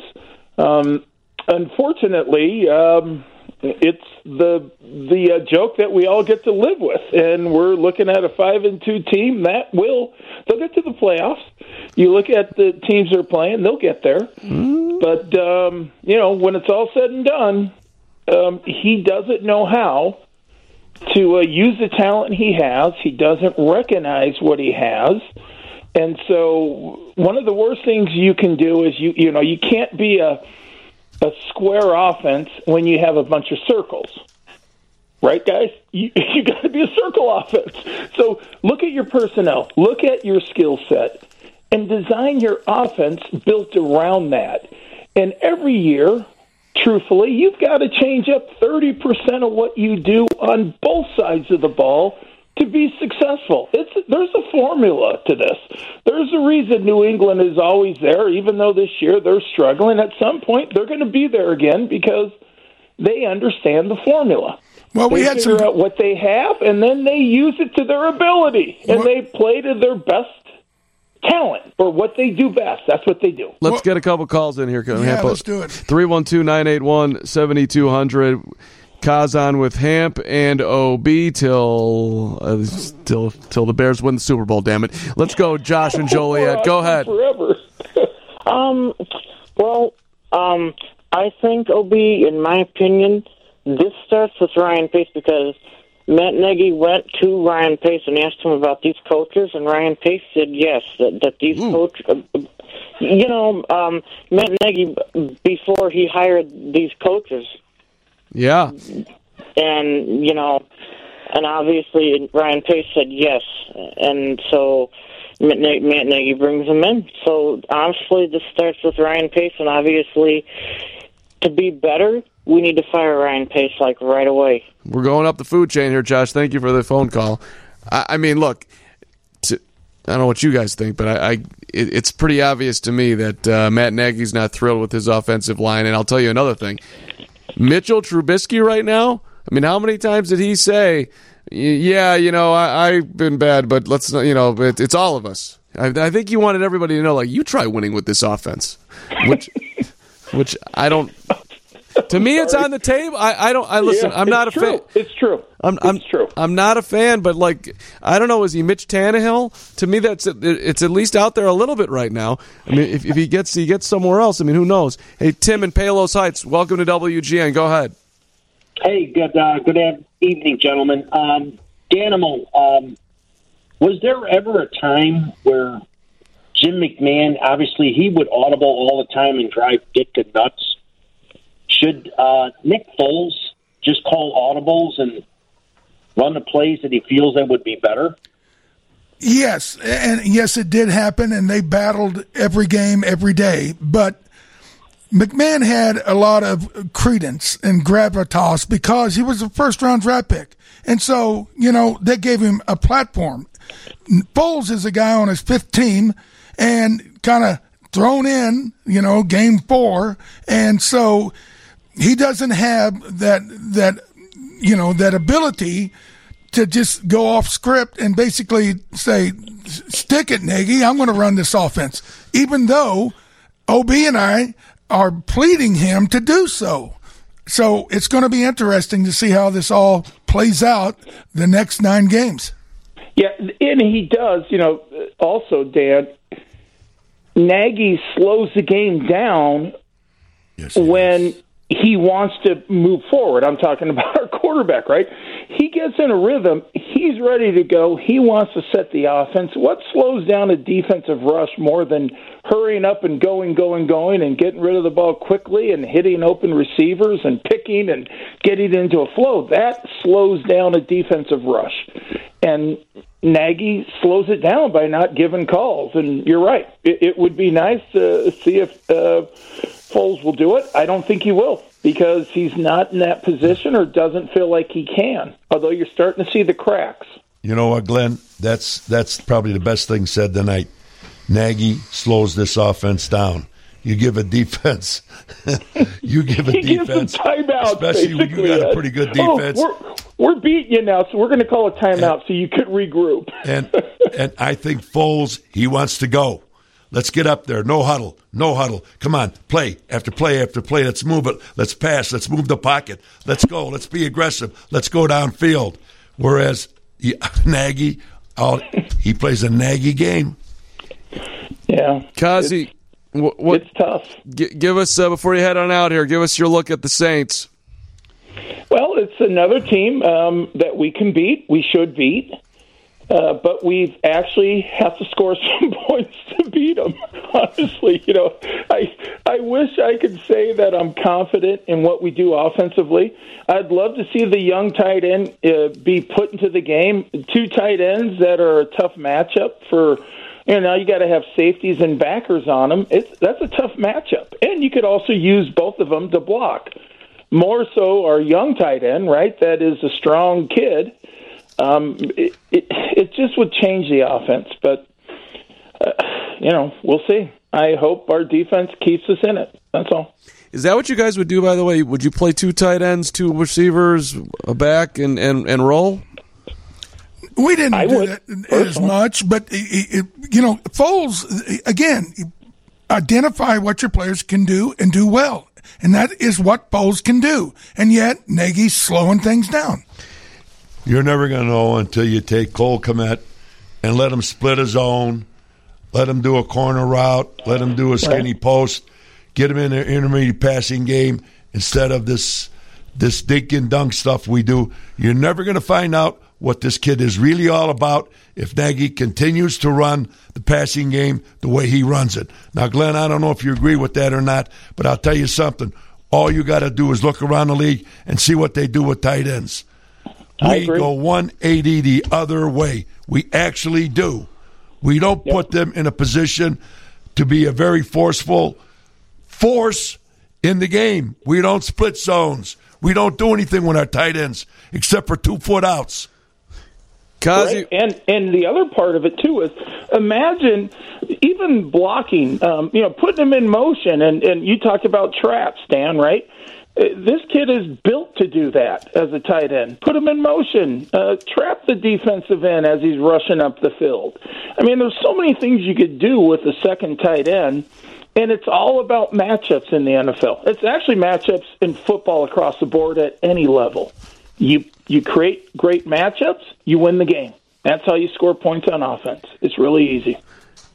Um, unfortunately, um, it's the the uh, joke that we all get to live with, and we're looking at a five and two team that will they'll get to the playoffs. You look at the teams they're playing; they'll get there. But um, you know, when it's all said and done, um, he doesn't know how to uh, use the talent he has. He doesn't recognize what he has. And so one of the worst things you can do is you you know, you can't be a a square offense when you have a bunch of circles. Right, guys? You, you got to be a circle offense. So look at your personnel, look at your skill set, and design your offense built around that. And every year, truthfully, you've got to change up 30% of what you do on both sides of the ball to be successful. It's there's a formula to this. There's a reason New England is always there even though this year they're struggling. At some point they're going to be there again because they understand the formula. Well, we they had figure some- out what they have and then they use it to their ability and they play to their best talent or what they do best. That's what they do. Let's get a couple calls in here. Yeah, let's do it. 312 981 7200. Kazan with Hamp and OB till uh, till till the Bears win the Super Bowl. Damn it! Let's go, Josh and Joliet. Go ahead. Forever. Um, well, um, I think OB, in my opinion, this starts with Ryan Pace because Matt Nagy went to Ryan Pace and asked him about these coaches, and Ryan Pace said yes, that, that these coaches. uh, you know, um, Matt Nagy before he hired these coaches, Yeah. and you know, and obviously Ryan Pace said yes, and so Matt Matt Nagy brings him in. So honestly, this starts with Ryan Pace, and obviously, to be better, we need to fire Ryan Pace like right away. We're going up the food chain here, Josh. Thank you for the phone call. I, I mean, look, to, I don't know what you guys think, but I, I it, it's pretty obvious to me that uh, Matt Nagy's not thrilled with his offensive line. And I'll tell you another thing: Mitchell Trubisky right now. I mean, how many times did he say, "Yeah, you know, I, I've been bad, but let's not," you know, it, it's all of us. I, I think he wanted everybody to know, like, you try winning with this offense, which, which I don't. To me, it's on the table. I, I don't. I listen. Yeah, I'm not a it's true. fan. It's true. I'm, I'm true. I'm not a fan, but like I don't know. Is he Mitch Tannehill? To me, that's it's at least out there a little bit right now. I mean, if, if he gets he gets somewhere else, I mean, who knows? Hey, Tim in Palos Heights, welcome to WGN. Go ahead. Hey, good uh, good evening, gentlemen. Um, Danimal, um, was there ever a time where Jim McMahon, obviously, he would audible all the time and drive Ditka nuts? Should uh, Nick Foles just call audibles and run the plays that he feels that would be better? Yes, and yes, it did happen, and they battled every game, every day. But McMahon had a lot of credence and gravitas because he was a first round draft pick. And so, you know, that gave him a platform. Foles is a guy on his fifth team and kind of thrown in, you know, game four. And so he doesn't have that, that, you know, that ability to just go off script and basically say, stick it, Nagy, I'm going to run this offense. Even though OB and I are pleading him to do so. So it's going to be interesting to see how this all plays out the next nine games. Yeah, and he does. You know, also Dan Nagy slows the game down when he wants to move forward. I'm talking about our quarterback, right? He gets in a rhythm. He's ready to go. He wants to set the offense. What slows down a defensive rush more than hurrying up and going, going, going, and getting rid of the ball quickly and hitting open receivers and picking and getting into a flow? That slows down a defensive rush. And Nagy slows it down by not giving calls. And you're right. It, it would be nice to see if uh, Foles will do it. I don't think he will because he's not in that position or doesn't feel like he can. Although you're starting to see the cracks. You know what, Glenn? That's that's probably the best thing said tonight. Nagy slows this offense down. You give a defense, you give a he defense, gives them timeouts, especially when you got a pretty good Oh, defense. we're, we're beating you now, so we're going to call a timeout so you could regroup. and and I think Foles he wants to go. Let's get up there. No huddle. No huddle. Come on. Play after play after play. Let's move it. Let's pass. Let's move the pocket. Let's go. Let's be aggressive. Let's go downfield. Whereas he, Nagy, all, he plays a Nagy game. Yeah, Kazi, what, what, it's tough. G- give us uh, before you head on out here. Give us your look at the Saints. Well, it's another team um, that we can beat. We should beat. Uh, but we actually have to score some points to beat them. Honestly, you know, I I wish I could say that I'm confident in what we do offensively. I'd love to see the young tight end uh, be put into the game. Two tight ends that are a tough matchup for. You know, now you got to have safeties and backers on them. It's that's a tough matchup, and you could also use both of them to block. More so, our young tight end, right? That is a strong kid um, it, it, it just would change the offense. But, uh, you know, we'll see. I hope our defense keeps us in it. That's all. Is that what you guys would do? By the way, would you play two tight ends, two receivers, a back, and and, and roll? We didn't I do would, that as much, but it, it, you know, Foles again. Identify what your players can do and do well, and that is what Foles can do. And yet Nagy's slowing things down. You're never going to know until you take Cole Kmet and let him split his own, let him do a corner route, let him do a skinny post, get him in an intermediate passing game instead of this this dink and dunk stuff we do. You're never going to find out what this kid is really all about if Nagy continues to run the passing game the way he runs it. Now, Glenn, I don't know if you agree with that or not, but I'll tell you something. All you got to do is look around the league and see what they do with tight ends. We go 180 the other way. We actually do. We don't put them in a position to be a very forceful force in the game. We don't split zones. We don't do anything with our tight ends except for two foot outs. Right? And and the other part of it too is imagine even blocking, um, you know, putting them in motion. And and you talked about traps, Dan, right? Uh, This kid is built to do that as a tight end. Put him in motion. Uh, trap the defensive end as he's rushing up the field. I mean, there's so many things you could do with the second tight end, and it's all about matchups in the NFL. It's actually matchups in football across the board at any level. You you create great matchups, you win the game. That's how you score points on offense. It's really easy.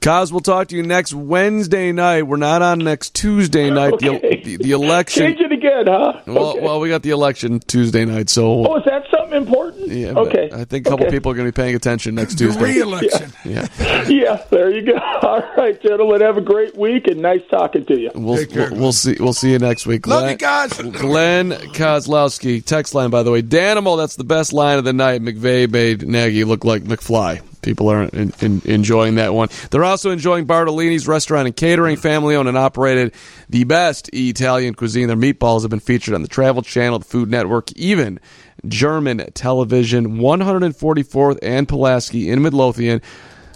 Kaz, we'll talk to you next Wednesday night. We're not on next Tuesday night. The, Okay. the, the election. Change it again, huh? Well, okay. well, we got the election Tuesday night, so oh, is that something important? yeah. okay. I think a couple Okay. people are going to be paying attention next Tuesday. Re-election. Yeah, yeah, there you go. All right, gentlemen, have a great week and nice talking to you. we'll, we'll we'll see we'll see you next week. Love you guys. Glenn Kozlowski, text line by the way. Danimal, that's the best line of the night. McVay made Nagy look like McFly. People are in, in, enjoying that one. They're also enjoying Bartolini's restaurant and catering, family owned and operated. The best Italian cuisine. Their meatballs have been featured on the Travel Channel, the Food Network, even German television. 144th and Pulaski in Midlothian.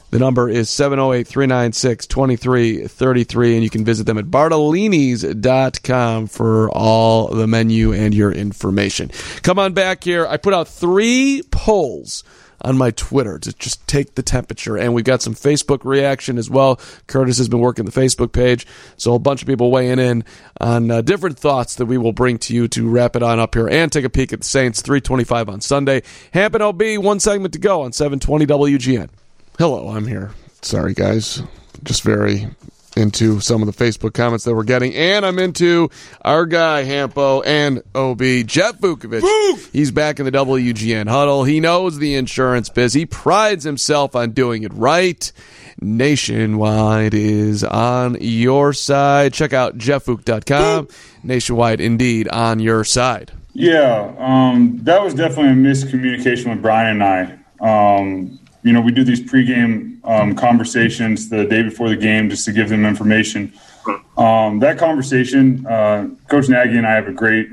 The number is 708 396 2333, and you can visit them at bartolinis.com for all the menu and your information. Come on back here. I put out three polls on my Twitter to just take the temperature, and we've got some Facebook reaction as well. Curtis has been working the Facebook page, so a bunch of people weighing in on uh, different thoughts that we will bring to you to wrap it on up here and take a peek at the Saints 325 on Sunday. Hampton OB, one segment to go on 720 WGN. Hello, I'm here. Sorry, guys. Just very into some of the Facebook comments that we're getting, and I'm into our guy Hampo and OB Jeff Vukovic. He's back in the WGN huddle. He knows the insurance biz. He prides himself on doing it right. Nationwide is on your side. Check out jefffook.com. Nationwide indeed on your side. Yeah, um, that was definitely a miscommunication with Brian and I. Um, you know, we do these pregame um, conversations the day before the game just to give them information. Um, that conversation, uh, Coach Nagy and I have a great,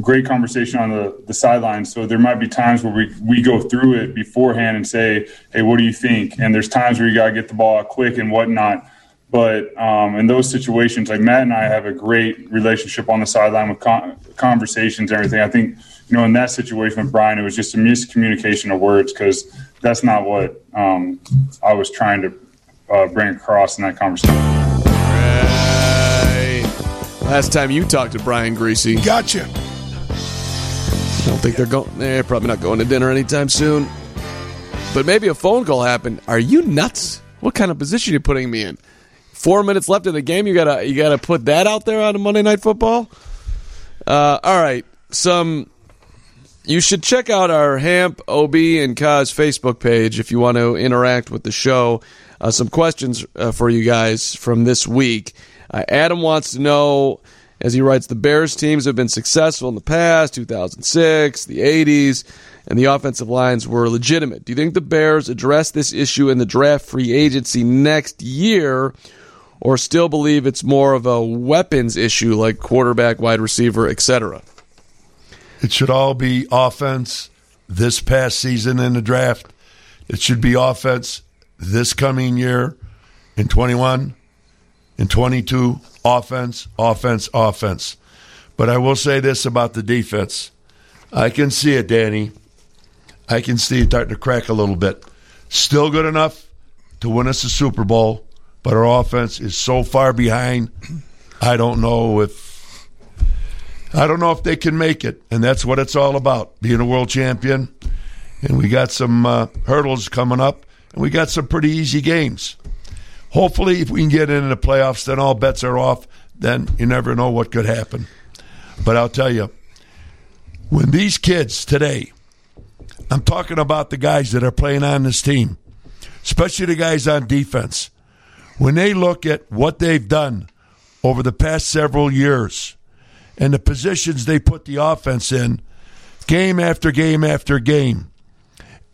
great conversation on the, the sidelines. So there might be times where we, we go through it beforehand and say, hey, what do you think? And there's times where you got to get the ball out quick and whatnot. But um, in those situations, like Matt and I have a great relationship on the sideline with con- conversations and everything. I think, you know, in that situation with Brian, it was just a miscommunication of words because that's not what um, I was trying to uh, bring across in that conversation. Right. Last time you talked to Brian Griese. Gotcha. I don't think they're going. They're probably not going to dinner anytime soon. But maybe a phone call happened. Are you nuts? What kind of position are you putting me in? Four minutes left in the game. You gotta you gotta put that out there on a Monday Night Football. Uh, all right, some. You should check out our Hamp OB and Kaz Facebook page if you want to interact with the show. Uh, some questions uh, for you guys from this week. Uh, Adam wants to know, as he writes, the Bears teams have been successful in the past, 2006, the 80s, and the offensive lines were legitimate. Do you think the Bears address this issue in the draft free agency next year, or still believe it's more of a weapons issue like quarterback, wide receiver, etc.? It should all be offense this past season in the draft. It should be offense this coming year in 21, in 22. Offense, offense, offense. But I will say this about the defense. I can see it, Danny. I can see it starting to crack a little bit. Still good enough to win us a Super Bowl, but our offense is so far behind. I don't know if I don't know if they can make it, and that's what it's all about: being a world champion. And we got some uh, hurdles coming up, and we got some pretty easy games. Hopefully, if we can get into the playoffs, then all bets are off. Then you never know what could happen. But I'll tell you, when these kids today, I'm talking about the guys that are playing on this team, especially the guys on defense, when they look at what they've done over the past several years and the positions they put the offense in, game after game after game,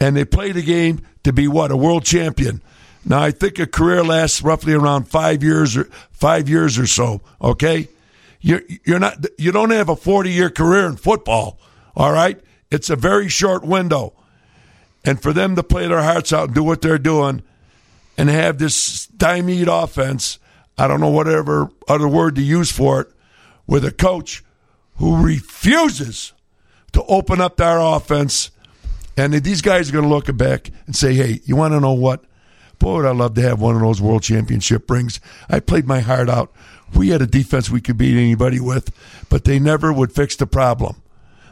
and they play the game to be what a world champion. Now I think a career lasts roughly around five years or five years or so. Okay, you're you're not you don't have a forty year career in football. All right, it's a very short window, and for them to play their hearts out and do what they're doing, and have this stymied offense, I don't know whatever other word to use for it, with a coach who refuses to open up their offense. And these guys are going to look back and say, hey, you want to know what? Boy, would I love to have one of those world championship rings. I played my heart out. We had a defense we could beat anybody with, but they never would fix the problem.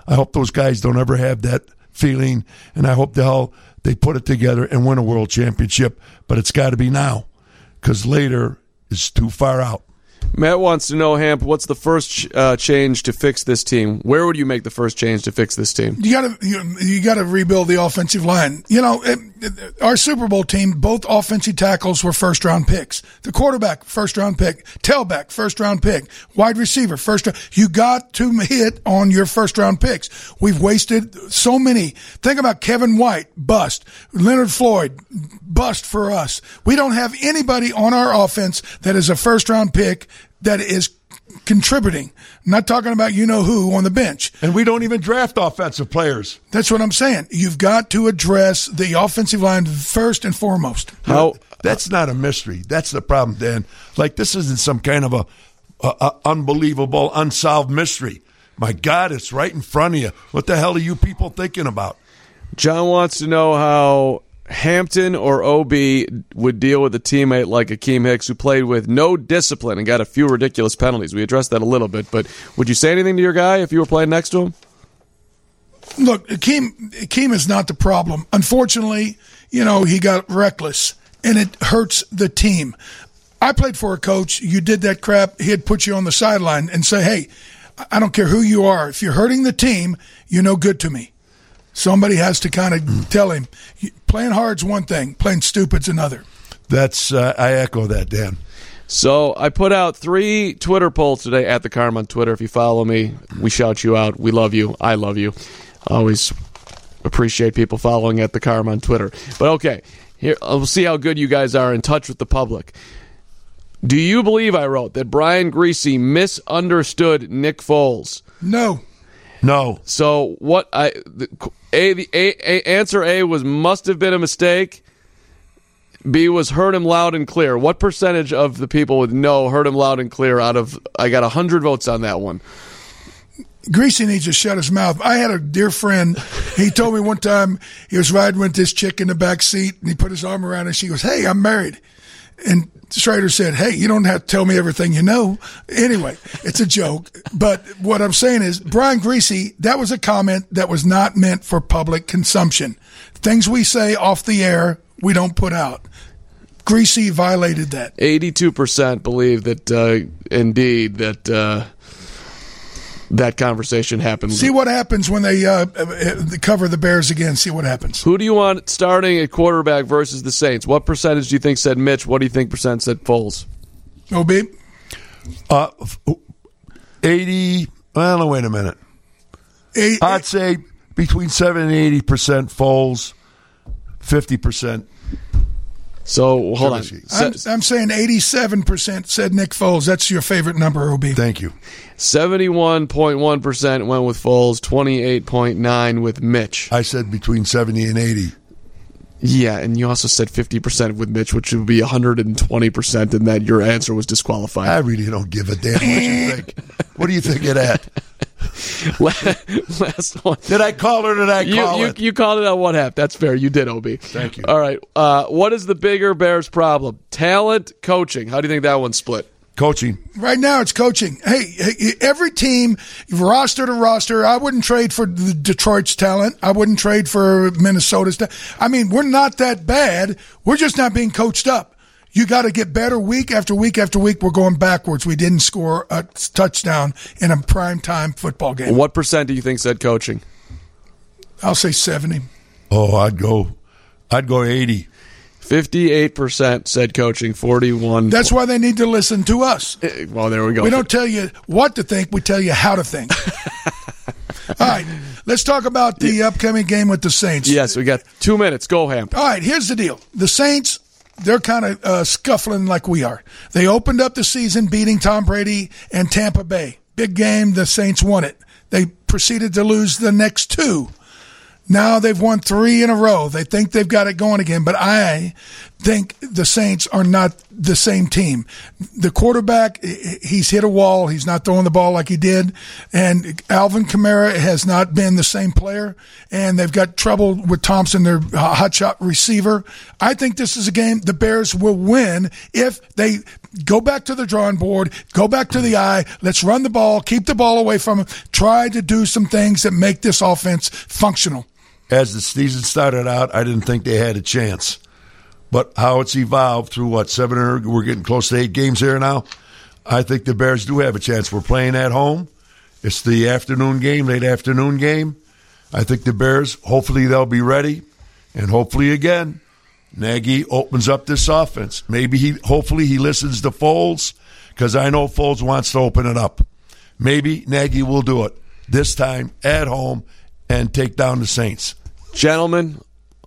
I hope those guys don't ever have that feeling, and I hope the hell they put it together and win a world championship. But it's got to be now, because later is too far out. Matt wants to know, Hamp, what's the first uh, change to fix this team? Where would you make the first change to fix this team? You got to you, you got to rebuild the offensive line. You know, it, our Super Bowl team, both offensive tackles were first round picks. The quarterback, first round pick. Tailback, first round pick. Wide receiver, first round. You got to hit on your first round picks. We've wasted so many. Think about Kevin White, bust. Leonard Floyd, bust for us. We don't have anybody on our offense that is a first round pick that is contributing. I'm not talking about you know who on the bench. And we don't even draft offensive players. That's what I'm saying. You've got to address the offensive line first and foremost. How that's not a mystery. That's the problem, Dan. Like this isn't some kind of a, a, a unbelievable unsolved mystery. My God, it's right in front of you. What the hell are you people thinking about? John wants to know how Hampton or OB would deal with a teammate like Akiem Hicks who played with no discipline and got a few ridiculous penalties. We addressed that a little bit, but would you say anything to your guy if you were playing next to him? Look, Akiem, Akiem is not the problem. Unfortunately, you know, he got reckless and it hurts the team. I played for a coach. You did that crap. He'd put you on the sideline and say, "Hey, I don't care who you are. If you're hurting the team, you're no good to me." Somebody has to kind of tell him, "Playing hard's one thing. Playing stupid's another." That's uh, I echo that, Dan. So I put out three Twitter polls today at the Carm on Twitter. If you follow me, we shout you out. We love you. I love you. Always appreciate people following at the Carm on Twitter. But okay, here we'll see how good you guys are in touch with the public. Do you believe I wrote that Brian Griese misunderstood Nick Foles? No. No. So what I the, a the a, a answer A was must have been a mistake. B was heard him loud and clear. What percentage of the people with no heard him loud and clear out of I got 100 votes on that one. Griese needs to shut his mouth. I had a dear friend. He told me one time he was riding with this chick in the back seat, and he put his arm around her. She goes, "Hey, I'm married," and Schrader said, "Hey, you don't have to tell me everything you know." Anyway, it's a joke, but what I'm saying is, Brian Griese, that was a comment that was not meant for public consumption. Things we say off the air, we don't put out. Griese violated that. 82% believe that uh, indeed that uh, that conversation happened. See what happens when they uh, uh, cover the Bears again. See what happens. Who do you want starting at quarterback versus the Saints? What percentage do you think said Mitch? What do you think percent said Foles? OB? Uh, 80. Well, no, wait a minute. Eight, I'd say between 7 and 80% Foles, 50%. So hold on. I'm, I'm saying 87% said Nick Foles. That's your favorite number, OB. Thank you. 71.1% went with Foles, 28.9 with Mitch. I said between 70 and 80. Yeah, and you also said 50% with Mitch, which would be 120%, and that your answer was disqualified. I really don't give a damn what you think. what do you think of that? Last one. Did I call or did I call you, it? you called it on one half. That's fair. You did, OB. Thank you. All right. Uh, what is the bigger Bears problem? Talent, coaching. How do you think that one's split? Coaching. Right now, it's coaching. Hey, hey, every team, roster to roster, I wouldn't trade for the Detroit's talent. I wouldn't trade for Minnesota's. Ta- I mean, we're not that bad. We're just not being coached up. You got to get better week after week after week. We're going backwards. We didn't score a touchdown in a prime time football game. What percent do you think said coaching? I'll say 70. Oh, I'd go, I'd go 80. 58% said coaching, 41. That's why they need to listen to us. Eh, well, there we go. We don't tell you what to think, we tell you how to think. All right, let's talk about the upcoming game with the Saints. Yes, we got two minutes. Go, Ham. All right, here's the deal. The Saints, they're kind of uh, scuffling like we are. They opened up the season beating Tom Brady and Tampa Bay. Big game, the Saints won it. They proceeded to lose the next two. Now they've won three in a row. They think they've got it going again, but I think the Saints are not the same team. The quarterback, he's hit a wall. He's not throwing the ball like he did. And Alvin Kamara has not been the same player. And they've got trouble with Thompson, their hotshot receiver. I think this is a game the Bears will win if they go back to the drawing board, go back to the eye. Let's run the ball, keep the ball away from him, try to do some things that make this offense functional. As the season started out, I didn't think they had a chance. But how it's evolved through what seven or we're getting close to eight games here now. I think the Bears do have a chance. We're playing at home. It's the afternoon game, late afternoon game. I think the Bears, hopefully, they'll be ready, and hopefully, again, Nagy opens up this offense. Maybe he, hopefully, he listens to Foles because I know Foles wants to open it up. Maybe Nagy will do it this time at home and take down the Saints. Gentlemen,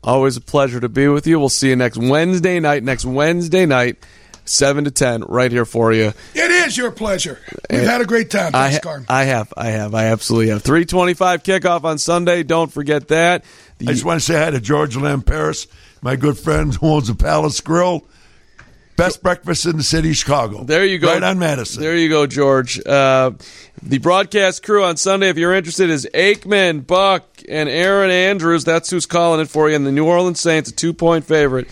always a pleasure to be with you. We'll see you next Wednesday night. Next Wednesday night, 7 to 10, right here for you. It is your pleasure. We've had a great time. I, Thanks, ha- Carm. I have. I have. I absolutely have. 325 kickoff on Sunday. Don't forget that. The- I just want to say hi to George Lamb Paris, my good friend who owns a Palace Grill. Best breakfast in the city of Chicago. There you go. Right on Madison. There you go, George. Uh, the broadcast crew on Sunday, if you're interested, is Aikman, Buck, and Erin Andrews. That's who's calling it for you. And the New Orleans Saints, a two point favorite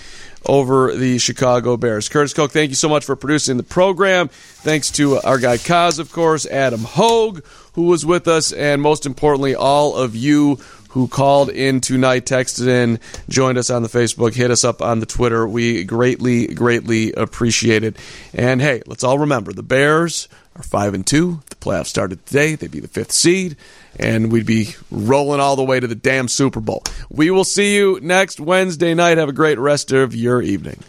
over the Chicago Bears. Curtis Koch, thank you so much for producing the program. Thanks to our guy Kaz, of course, Adam Hoge, who was with us, and most importantly, all of you who called in tonight, texted in, joined us on the Facebook, hit us up on the Twitter. We greatly, greatly appreciate it. And hey, let's all remember the Bears are five and two. Playoffs started today. They'd be the fifth seed, and we'd be rolling all the way to the damn Super Bowl. We will see you next Wednesday night. Have a great rest of your evening.